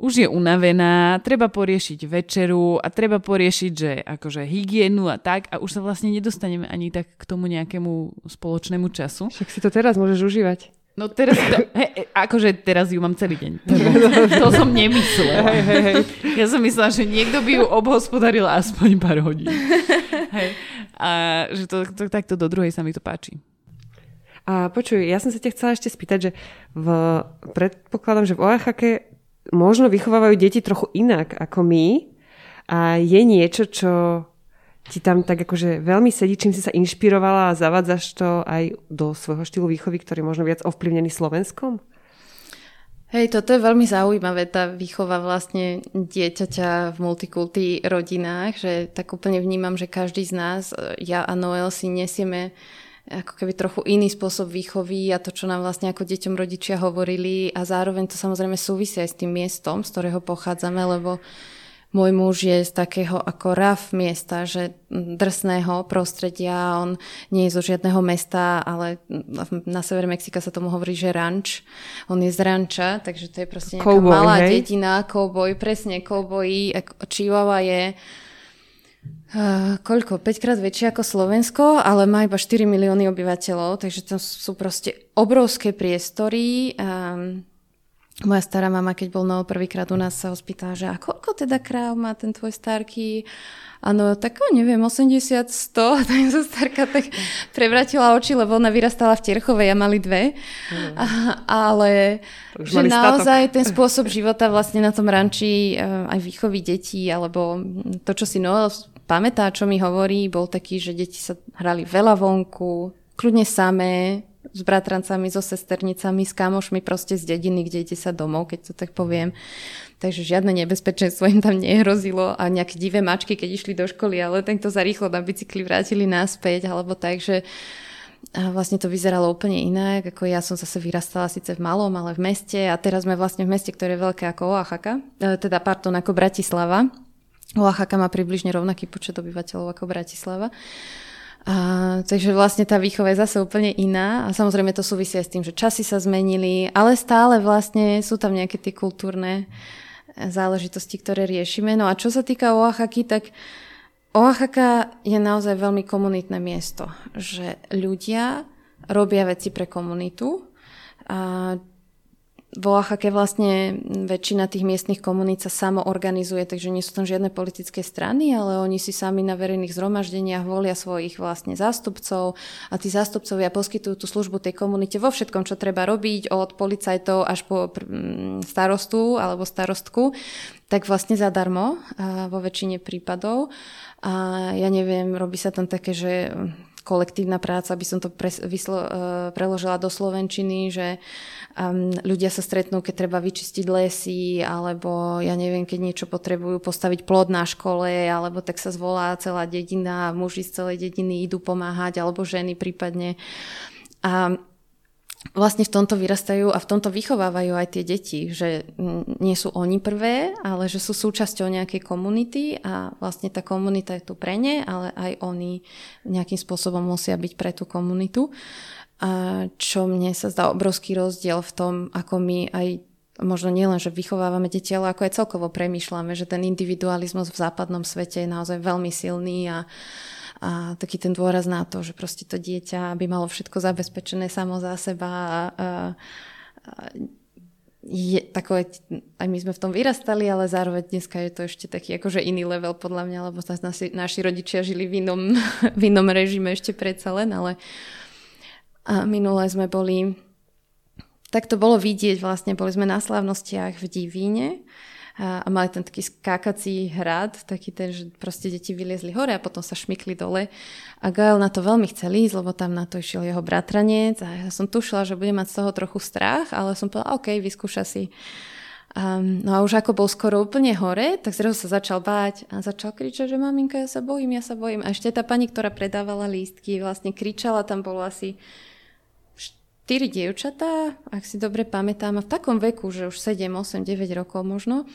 už je unavená, treba poriešiť večeru a treba poriešiť, že akože hygienu a tak a už sa vlastne nedostaneme ani tak k tomu nejakému spoločnému času. Však si to teraz môžeš užívať. No teraz, to, he, akože teraz ju mám celý deň. To, to som nemyslela. Hej, hej, hej. Ja som myslela, že niekto by ju obhospodaril aspoň pár hodín. Hej. A že to, to, takto do druhej sa mi to páči. A počuj, ja som sa ťa chcela ešte spýtať, že v, predpokladám, že v Oaxake možno vychovávajú deti trochu inak ako my a je niečo, čo ti tam tak akože veľmi sedí, čím si sa inšpirovala a zavádzaš to aj do svojho štýlu výchovy, ktorý je možno viac ovplyvnený Slovenskom? Hej, toto je veľmi zaujímavé, tá výchova vlastne dieťaťa v multikulty rodinách, že tak úplne vnímam, že každý z nás, ja a Noel si nesieme ako keby trochu iný spôsob výchovy a to, čo nám vlastne ako deťom rodičia hovorili a zároveň to samozrejme súvisia aj s tým miestom, z ktorého pochádzame, lebo môj muž je z takého ako raf miesta, že drsného prostredia, on nie je zo žiadneho mesta, ale na severe Mexika sa tomu hovorí, že ranč. On je z ranča, takže to je proste nejaká cowboy, malá hej? dedina, cowboy, presne cowboy. Chihuahua je Uh, koľko? 5 krát väčšie ako Slovensko, ale má iba 4 milióny obyvateľov, takže to sú proste obrovské priestory. Um, moja stará mama, keď bol Noel prvýkrát u nás, sa ho spýtala, že a koľko teda kráv má ten tvoj starký? Áno, tak neviem, 80, 100. Tak sa starka tak prevratila oči, lebo ona vyrastala v Tierchovej a mali dve. Mm. A, ale že naozaj statok. ten spôsob života vlastne na tom ranči aj výchovy detí, alebo to, čo si Noel pamätá, čo mi hovorí, bol taký, že deti sa hrali veľa vonku, kľudne samé, s bratrancami, so sesternicami, s kamošmi proste z dediny, kde ide sa domov, keď to tak poviem. Takže žiadne nebezpečenstvo im tam nehrozilo a nejaké divé mačky, keď išli do školy, ale tento sa rýchlo na bicykli vrátili naspäť, alebo tak, že a vlastne to vyzeralo úplne inak, ako ja som zase vyrastala síce v malom, ale v meste a teraz sme vlastne v meste, ktoré je veľké ako Oaxaca, e, teda pardon, ako Bratislava Oaxaca má približne rovnaký počet obyvateľov ako Bratislava. A, takže vlastne tá výchova je zase úplne iná a samozrejme to súvisia s tým, že časy sa zmenili, ale stále vlastne sú tam nejaké tie kultúrne záležitosti, ktoré riešime. No a čo sa týka Oaxaky, tak Oaxaca je naozaj veľmi komunitné miesto, že ľudia robia veci pre komunitu, a vo Oaxake vlastne väčšina tých miestnych komunít sa samo organizuje, takže nie sú tam žiadne politické strany, ale oni si sami na verejných zhromaždeniach volia svojich vlastne zástupcov a tí zástupcovia poskytujú tú službu tej komunite vo všetkom, čo treba robiť, od policajtov až po starostu alebo starostku, tak vlastne zadarmo vo väčšine prípadov. A ja neviem, robí sa tam také, že kolektívna práca, by som to pre, vyslo, uh, preložila do slovenčiny, že um, ľudia sa stretnú, keď treba vyčistiť lesy, alebo ja neviem, keď niečo potrebujú postaviť plod na škole, alebo tak sa zvolá celá dedina, muži z celej dediny idú pomáhať, alebo ženy prípadne. A vlastne v tomto vyrastajú a v tomto vychovávajú aj tie deti, že nie sú oni prvé, ale že sú súčasťou nejakej komunity a vlastne tá komunita je tu pre ne, ale aj oni nejakým spôsobom musia byť pre tú komunitu. A čo mne sa zdá obrovský rozdiel v tom, ako my aj možno nielen, že vychovávame deti, ale ako aj celkovo premýšľame, že ten individualizmus v západnom svete je naozaj veľmi silný a a taký ten dôraz na to, že proste to dieťa by malo všetko zabezpečené samo za seba a, a, je takové, aj my sme v tom vyrastali, ale zároveň dneska je to ešte taký akože iný level podľa mňa, lebo naši, naši rodičia žili v inom, v inom režime ešte predsa len, ale a minule sme boli, tak to bolo vidieť vlastne, boli sme na slávnostiach v Divíne a, mali ten taký skákací hrad, taký ten, že proste deti vyliezli hore a potom sa šmykli dole. A Gael na to veľmi chcel ísť, lebo tam na to išiel jeho bratranec a ja som tušila, že bude mať z toho trochu strach, ale som povedala, OK, vyskúša si. Um, no a už ako bol skoro úplne hore, tak zrazu sa začal báť a začal kričať, že maminka, ja sa bojím, ja sa bojím. A ešte tá pani, ktorá predávala lístky, vlastne kričala, tam bolo asi štyri dievčatá, ak si dobre pamätám, a v takom veku, že už 7, 8, 9 rokov možno,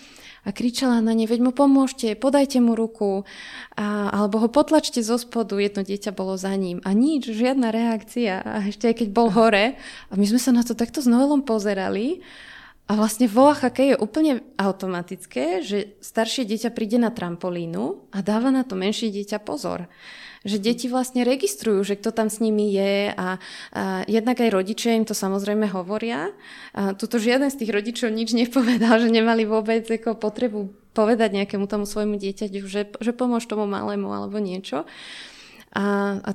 a kričala na ne, veď mu pomôžte, podajte mu ruku, a, alebo ho potlačte zo spodu, jedno dieťa bolo za ním. A nič, žiadna reakcia. A ešte aj keď bol hore, a my sme sa na to takto s Noelom pozerali, a vlastne vo Oaxaca je úplne automatické, že staršie dieťa príde na trampolínu a dáva na to menšie dieťa pozor že deti vlastne registrujú, že kto tam s nimi je a, a jednak aj rodičia im to samozrejme hovoria. A tuto žiaden z tých rodičov nič nepovedal, že nemali vôbec ako potrebu povedať nejakému tomu svojmu dieťaťu, že, že pomôž tomu malému alebo niečo. A, a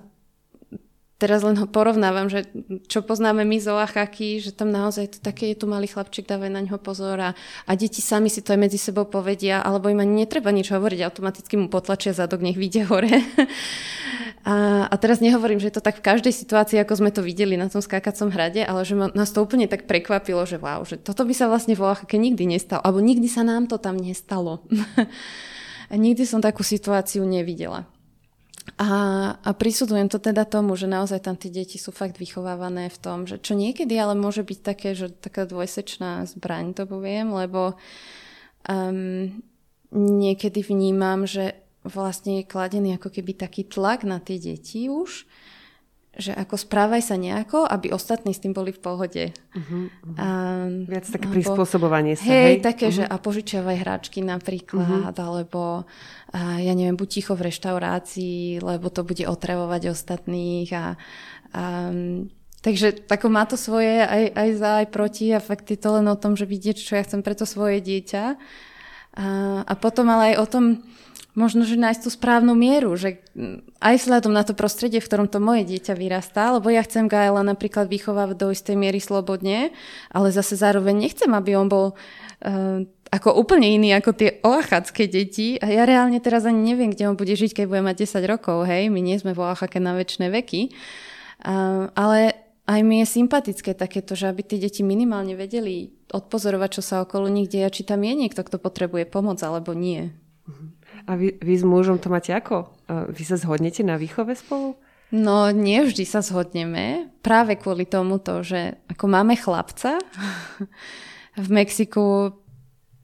teraz len ho porovnávam, že čo poznáme my z Oaxaky, že tam naozaj to také je tu malý chlapček, dávaj na ňo pozor a, a deti sami si to aj medzi sebou povedia, alebo im ani netreba nič hovoriť, automaticky mu potlačia zadok, nech vyjde hore. a, a teraz nehovorím, že je to tak v každej situácii, ako sme to videli na tom skákacom hrade, ale že ma, nás to úplne tak prekvapilo, že wow, že toto by sa vlastne v Oaxake nikdy nestalo, alebo nikdy sa nám to tam nestalo. a nikdy som takú situáciu nevidela. A, a prisudzujem to teda tomu, že naozaj tam tie deti sú fakt vychovávané v tom, že čo niekedy ale môže byť také, že taká dvojsečná zbraň, to poviem, lebo um, niekedy vnímam, že vlastne je kladený ako keby taký tlak na tie deti už, že ako správaj sa nejako, aby ostatní s tým boli v pohode. Uh-huh, uh-huh. A, Viac také alebo, prispôsobovanie sa. Hej, hej? také, uh-huh. že a požičiavaj hráčky napríklad, uh-huh. alebo a, ja neviem, buď ticho v reštaurácii, lebo to bude otravovať ostatných a, a Takže tako má to svoje aj, aj za, aj proti a fakt je to len o tom, že vidieť, čo ja chcem pre to svoje dieťa. A, a potom ale aj o tom, možno, že nájsť tú správnu mieru, že aj vzhľadom na to prostredie, v ktorom to moje dieťa vyrastá, lebo ja chcem Gaela napríklad vychovávať do istej miery slobodne, ale zase zároveň nechcem, aby on bol uh, ako úplne iný ako tie oachacké deti. A ja reálne teraz ani neviem, kde on bude žiť, keď bude mať 10 rokov, hej, my nie sme v Oaxake na väčšie veky. Uh, ale aj mi je sympatické takéto, že aby tie deti minimálne vedeli odpozorovať, čo sa okolo nich deje, či tam je niekto, kto potrebuje pomoc alebo nie. A vy, vy s mužom to máte ako? Vy sa zhodnete na výchove spolu? No, nie vždy sa zhodneme. Práve kvôli tomuto, že ako máme chlapca, v Mexiku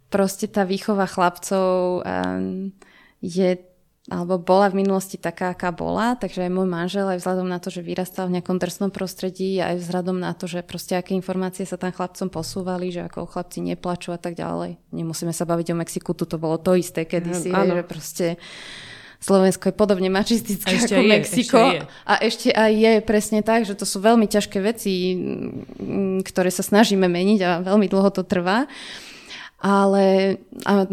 proste tá výchova chlapcov um, je alebo bola v minulosti taká, aká bola, takže aj môj manžel, aj vzhľadom na to, že vyrastal v nejakom drsnom prostredí, aj vzhľadom na to, že proste aké informácie sa tam chlapcom posúvali, že ako chlapci neplačú a tak ďalej. Nemusíme sa baviť o Mexiku, tu to bolo to isté kedysi, mm, že proste Slovensko je podobne mačistické ešte ako je, Mexiko. Ešte je. A ešte aj je presne tak, že to sú veľmi ťažké veci, ktoré sa snažíme meniť a veľmi dlho to trvá. Ale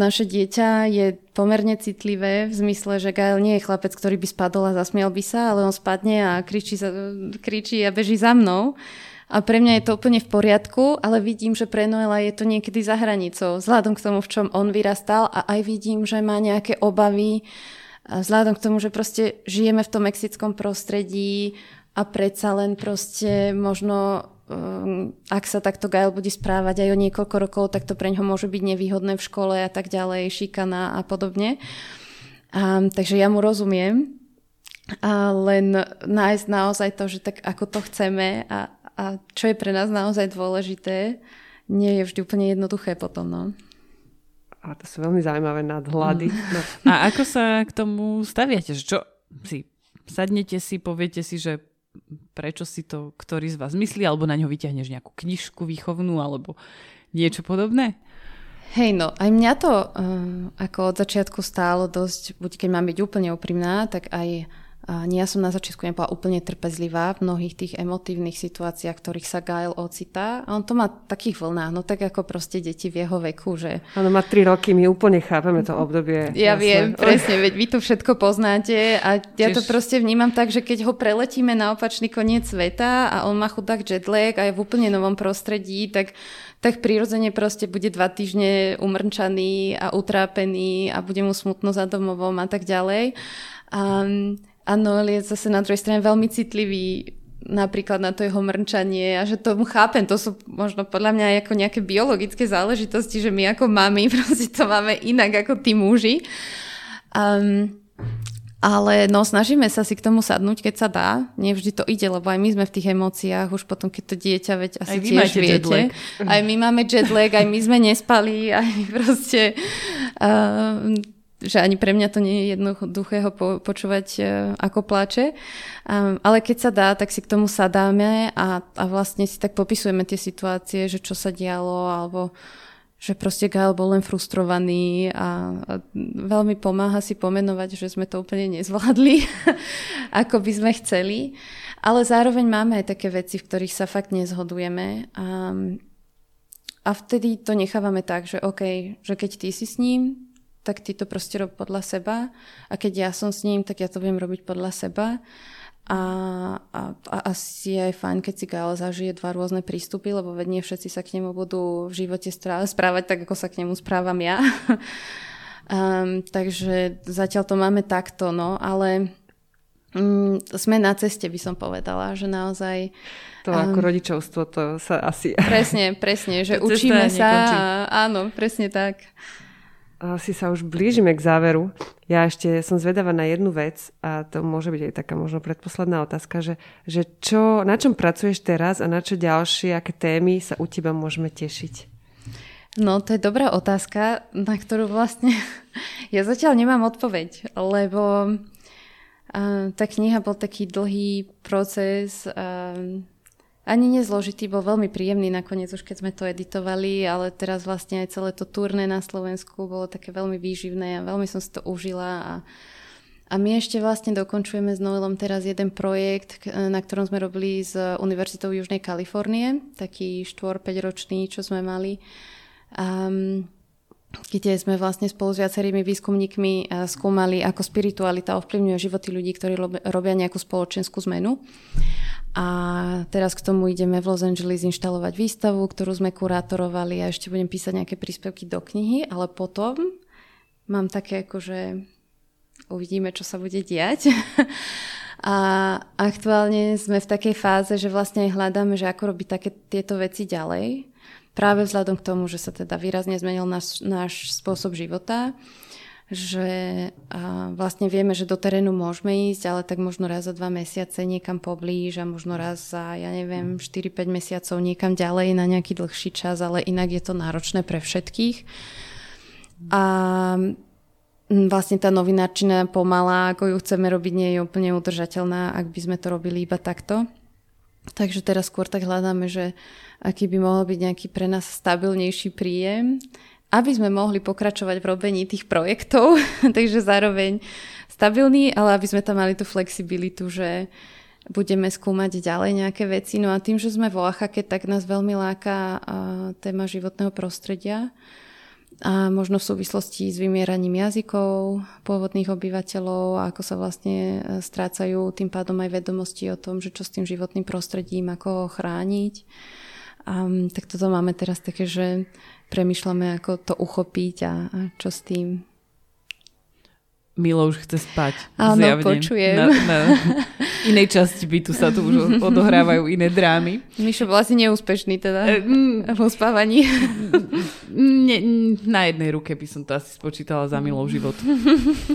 naše dieťa je pomerne citlivé v zmysle, že Gael nie je chlapec, ktorý by spadol a zasmiel by sa, ale on spadne a kričí, kričí a beží za mnou. A pre mňa je to úplne v poriadku, ale vidím, že pre Noela je to niekedy za hranicou, vzhľadom k tomu, v čom on vyrastal a aj vidím, že má nejaké obavy, vzhľadom k tomu, že proste žijeme v tom mexickom prostredí a predsa len proste možno Ehm, ak sa takto Gael bude správať aj o niekoľko rokov, tak to pre ňoho môže byť nevýhodné v škole a tak ďalej, šikana a podobne. A, takže ja mu rozumiem, a len nájsť naozaj to, že tak ako to chceme a, a čo je pre nás naozaj dôležité, nie je vždy úplne jednoduché potom. No. A to sú veľmi zaujímavé nadhľady. Mm. No. A ako sa k tomu staviate? Čo si sadnete si, poviete si, že prečo si to ktorý z vás myslí, alebo na ňo vyťahneš nejakú knižku výchovnú, alebo niečo podobné? Hej, no, aj mňa to uh, ako od začiatku stálo dosť, buď keď mám byť úplne úprimná, tak aj a nie, ja som na začiatku nebola úplne trpezlivá v mnohých tých emotívnych situáciách, ktorých sa Gail ocitá. A on to má takých vlnách, no tak ako proste deti v jeho veku, že... Áno, má tri roky, my úplne chápeme to obdobie. Ja jasné. viem, presne, veď vy to všetko poznáte a ja Čiž... to proste vnímam tak, že keď ho preletíme na opačný koniec sveta a on má chudák jetlag a je v úplne novom prostredí, tak tak prirodzene proste bude dva týždne umrčaný a utrápený a bude mu smutno za domovom a tak ďalej. Um, a Noel je zase na druhej strane veľmi citlivý napríklad na to jeho mrčanie a že tomu chápem, to sú možno podľa mňa ako nejaké biologické záležitosti, že my ako mami proste to máme inak ako tí muži. Um, ale no, snažíme sa si k tomu sadnúť, keď sa dá. Nevždy to ide, lebo aj my sme v tých emóciách, už potom, keď to dieťa, veď asi aj tiež viete. Aj my máme jetlag, aj my sme nespali, aj proste... Uh, že ani pre mňa to nie je jednoduché ho po, počúvať uh, ako pláče. Um, ale keď sa dá, tak si k tomu sadáme a, a vlastne si tak popisujeme tie situácie, že čo sa dialo, alebo že proste Gael bol len frustrovaný a, a veľmi pomáha si pomenovať, že sme to úplne nezvládli, ako by sme chceli. Ale zároveň máme aj také veci, v ktorých sa fakt nezhodujeme. A, a vtedy to nechávame tak, že OK, že keď ty si s ním, tak ty to proste rob podľa seba a keď ja som s ním, tak ja to viem robiť podľa seba. A, a, a asi je aj fajn, keď si Gael zažije dva rôzne prístupy, lebo veď nie všetci sa k nemu budú v živote správať tak, ako sa k nemu správam ja. um, takže zatiaľ to máme takto, no, ale um, sme na ceste, by som povedala, že naozaj to um, ako rodičovstvo, to sa asi... Presne, presne, že učíme sa. A, áno, presne tak asi sa už blížime k záveru. Ja ešte som zvedavá na jednu vec a to môže byť aj taká možno predposledná otázka, že, že čo, na čom pracuješ teraz a na čo ďalšie, aké témy sa u teba môžeme tešiť? No, to je dobrá otázka, na ktorú vlastne ja zatiaľ nemám odpoveď, lebo uh, tá kniha bol taký dlhý proces uh, ani nezložitý, bol veľmi príjemný nakoniec, už keď sme to editovali, ale teraz vlastne aj celé to turné na Slovensku bolo také veľmi výživné a veľmi som si to užila a, a my ešte vlastne dokončujeme s Noelom teraz jeden projekt, na ktorom sme robili s Univerzitou Južnej Kalifornie, taký 4-5 ročný, čo sme mali. Um, kde sme vlastne spolu s viacerými výskumníkmi skúmali, ako spiritualita ovplyvňuje životy ľudí, ktorí robia nejakú spoločenskú zmenu. A teraz k tomu ideme v Los Angeles inštalovať výstavu, ktorú sme kurátorovali a ešte budem písať nejaké príspevky do knihy, ale potom mám také ako, že uvidíme, čo sa bude diať. a aktuálne sme v takej fáze, že vlastne aj hľadáme, že ako robiť také tieto veci ďalej. Práve vzhľadom k tomu, že sa teda výrazne zmenil náš, náš spôsob života že vlastne vieme, že do terénu môžeme ísť, ale tak možno raz za dva mesiace niekam poblíž a možno raz za, ja neviem, 4-5 mesiacov niekam ďalej na nejaký dlhší čas, ale inak je to náročné pre všetkých. A vlastne tá novinárčina pomalá, ako ju chceme robiť, nie je úplne udržateľná, ak by sme to robili iba takto. Takže teraz skôr tak hľadáme, že aký by mohol byť nejaký pre nás stabilnejší príjem aby sme mohli pokračovať v robení tých projektov, takže zároveň stabilný, ale aby sme tam mali tú flexibilitu, že budeme skúmať ďalej nejaké veci. No a tým, že sme vo Oaxake, tak nás veľmi láka téma životného prostredia a možno v súvislosti s vymieraním jazykov pôvodných obyvateľov a ako sa vlastne e, strácajú tým pádom aj vedomosti o tom, že čo s tým životným prostredím, ako ho chrániť. A, tak toto máme teraz také, že premyšľame, ako to uchopiť a, a čo s tým. Milo už chce spať. Áno, zjavne. počujem. Na, na inej časti bytu sa tu už odohrávajú iné drámy. Mišo bol asi neúspešný teda e, mm, vo spávaní. Ne, na jednej ruke by som to asi spočítala za Milov život.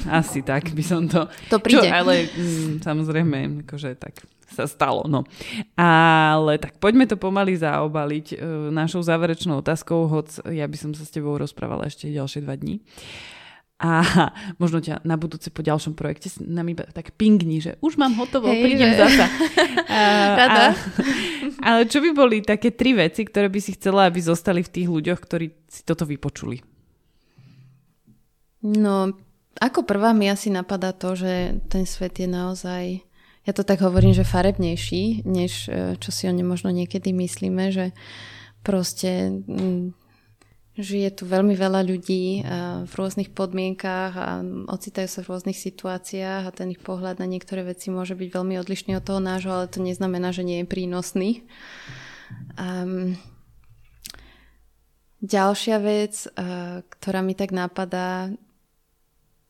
Asi tak by som to... To príde. Čo, ale mm, samozrejme, akože tak sa stalo. No. Ale tak poďme to pomaly zaobaliť e, našou záverečnou otázkou, hoc ja by som sa s tebou rozprávala ešte ďalšie dva dní. A možno ťa na budúce po ďalšom projekte nám iba tak pingni, že už mám hotovo, Hej, prídem že... zasa. A, Rada. A, ale čo by boli také tri veci, ktoré by si chcela, aby zostali v tých ľuďoch, ktorí si toto vypočuli? No, ako prvá mi asi napadá to, že ten svet je naozaj, ja to tak hovorím, že farebnejší, než e, čo si o ne možno niekedy myslíme, že proste žije tu veľmi veľa ľudí v rôznych podmienkách a ocitajú sa v rôznych situáciách a ten ich pohľad na niektoré veci môže byť veľmi odlišný od toho nášho, ale to neznamená, že nie je prínosný. Um, ďalšia vec, uh, ktorá mi tak napadá,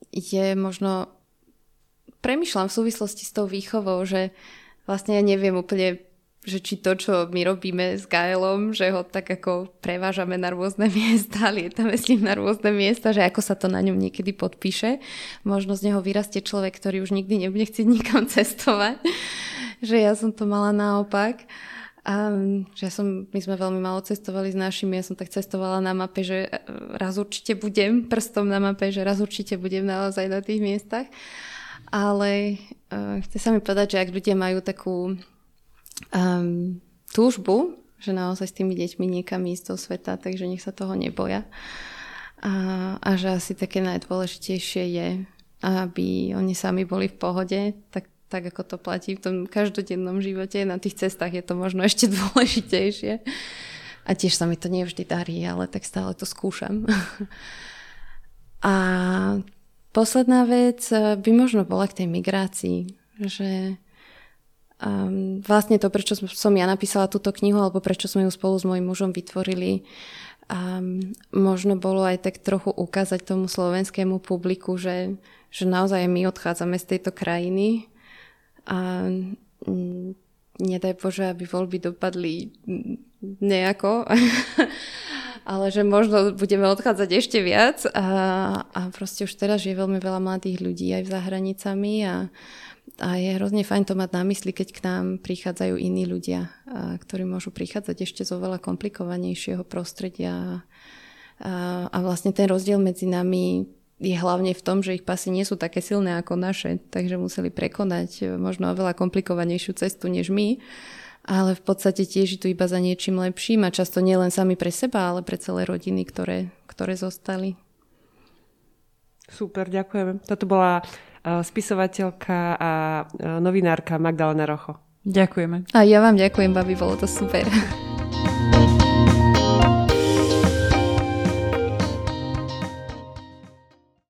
je možno premyšľam v súvislosti s tou výchovou, že vlastne ja neviem úplne že či to, čo my robíme s Gaelom, že ho tak ako prevážame na rôzne miesta, lietame s ním na rôzne miesta, že ako sa to na ňom niekedy podpíše. Možno z neho vyrastie človek, ktorý už nikdy nebude chcieť nikam cestovať. že ja som to mala naopak. A že ja som, my sme veľmi malo cestovali s našimi, ja som tak cestovala na mape, že raz určite budem prstom na mape, že raz určite budem naozaj na tých miestach. Ale uh, chce sa mi povedať, že ak ľudia majú takú um, túžbu, že naozaj s tými deťmi niekam ísť do sveta, takže nech sa toho neboja. A, a že asi také najdôležitejšie je, aby oni sami boli v pohode, tak, tak ako to platí v tom každodennom živote. Na tých cestách je to možno ešte dôležitejšie. A tiež sa mi to nevždy darí, ale tak stále to skúšam. a posledná vec by možno bola k tej migrácii, že um, vlastne to, prečo som ja napísala túto knihu, alebo prečo sme ju spolu s mojim mužom vytvorili, um, možno bolo aj tak trochu ukázať tomu slovenskému publiku, že, že naozaj my odchádzame z tejto krajiny a um, nedaj Bože, aby voľby dopadli nejako, ale že možno budeme odchádzať ešte viac a, a proste už teraz je veľmi veľa mladých ľudí aj za hranicami a, a je hrozne fajn to mať na mysli, keď k nám prichádzajú iní ľudia, ktorí môžu prichádzať ešte zo veľa komplikovanejšieho prostredia. A, vlastne ten rozdiel medzi nami je hlavne v tom, že ich pasy nie sú také silné ako naše, takže museli prekonať možno oveľa komplikovanejšiu cestu než my, ale v podstate tiež tu iba za niečím lepším a často nielen sami pre seba, ale pre celé rodiny, ktoré, ktoré zostali. Super, ďakujem. Toto bola spisovateľka a eh, novinárka Magdalena Rocho. Ďakujeme. A ja vám ďakujem, babi, bolo to super.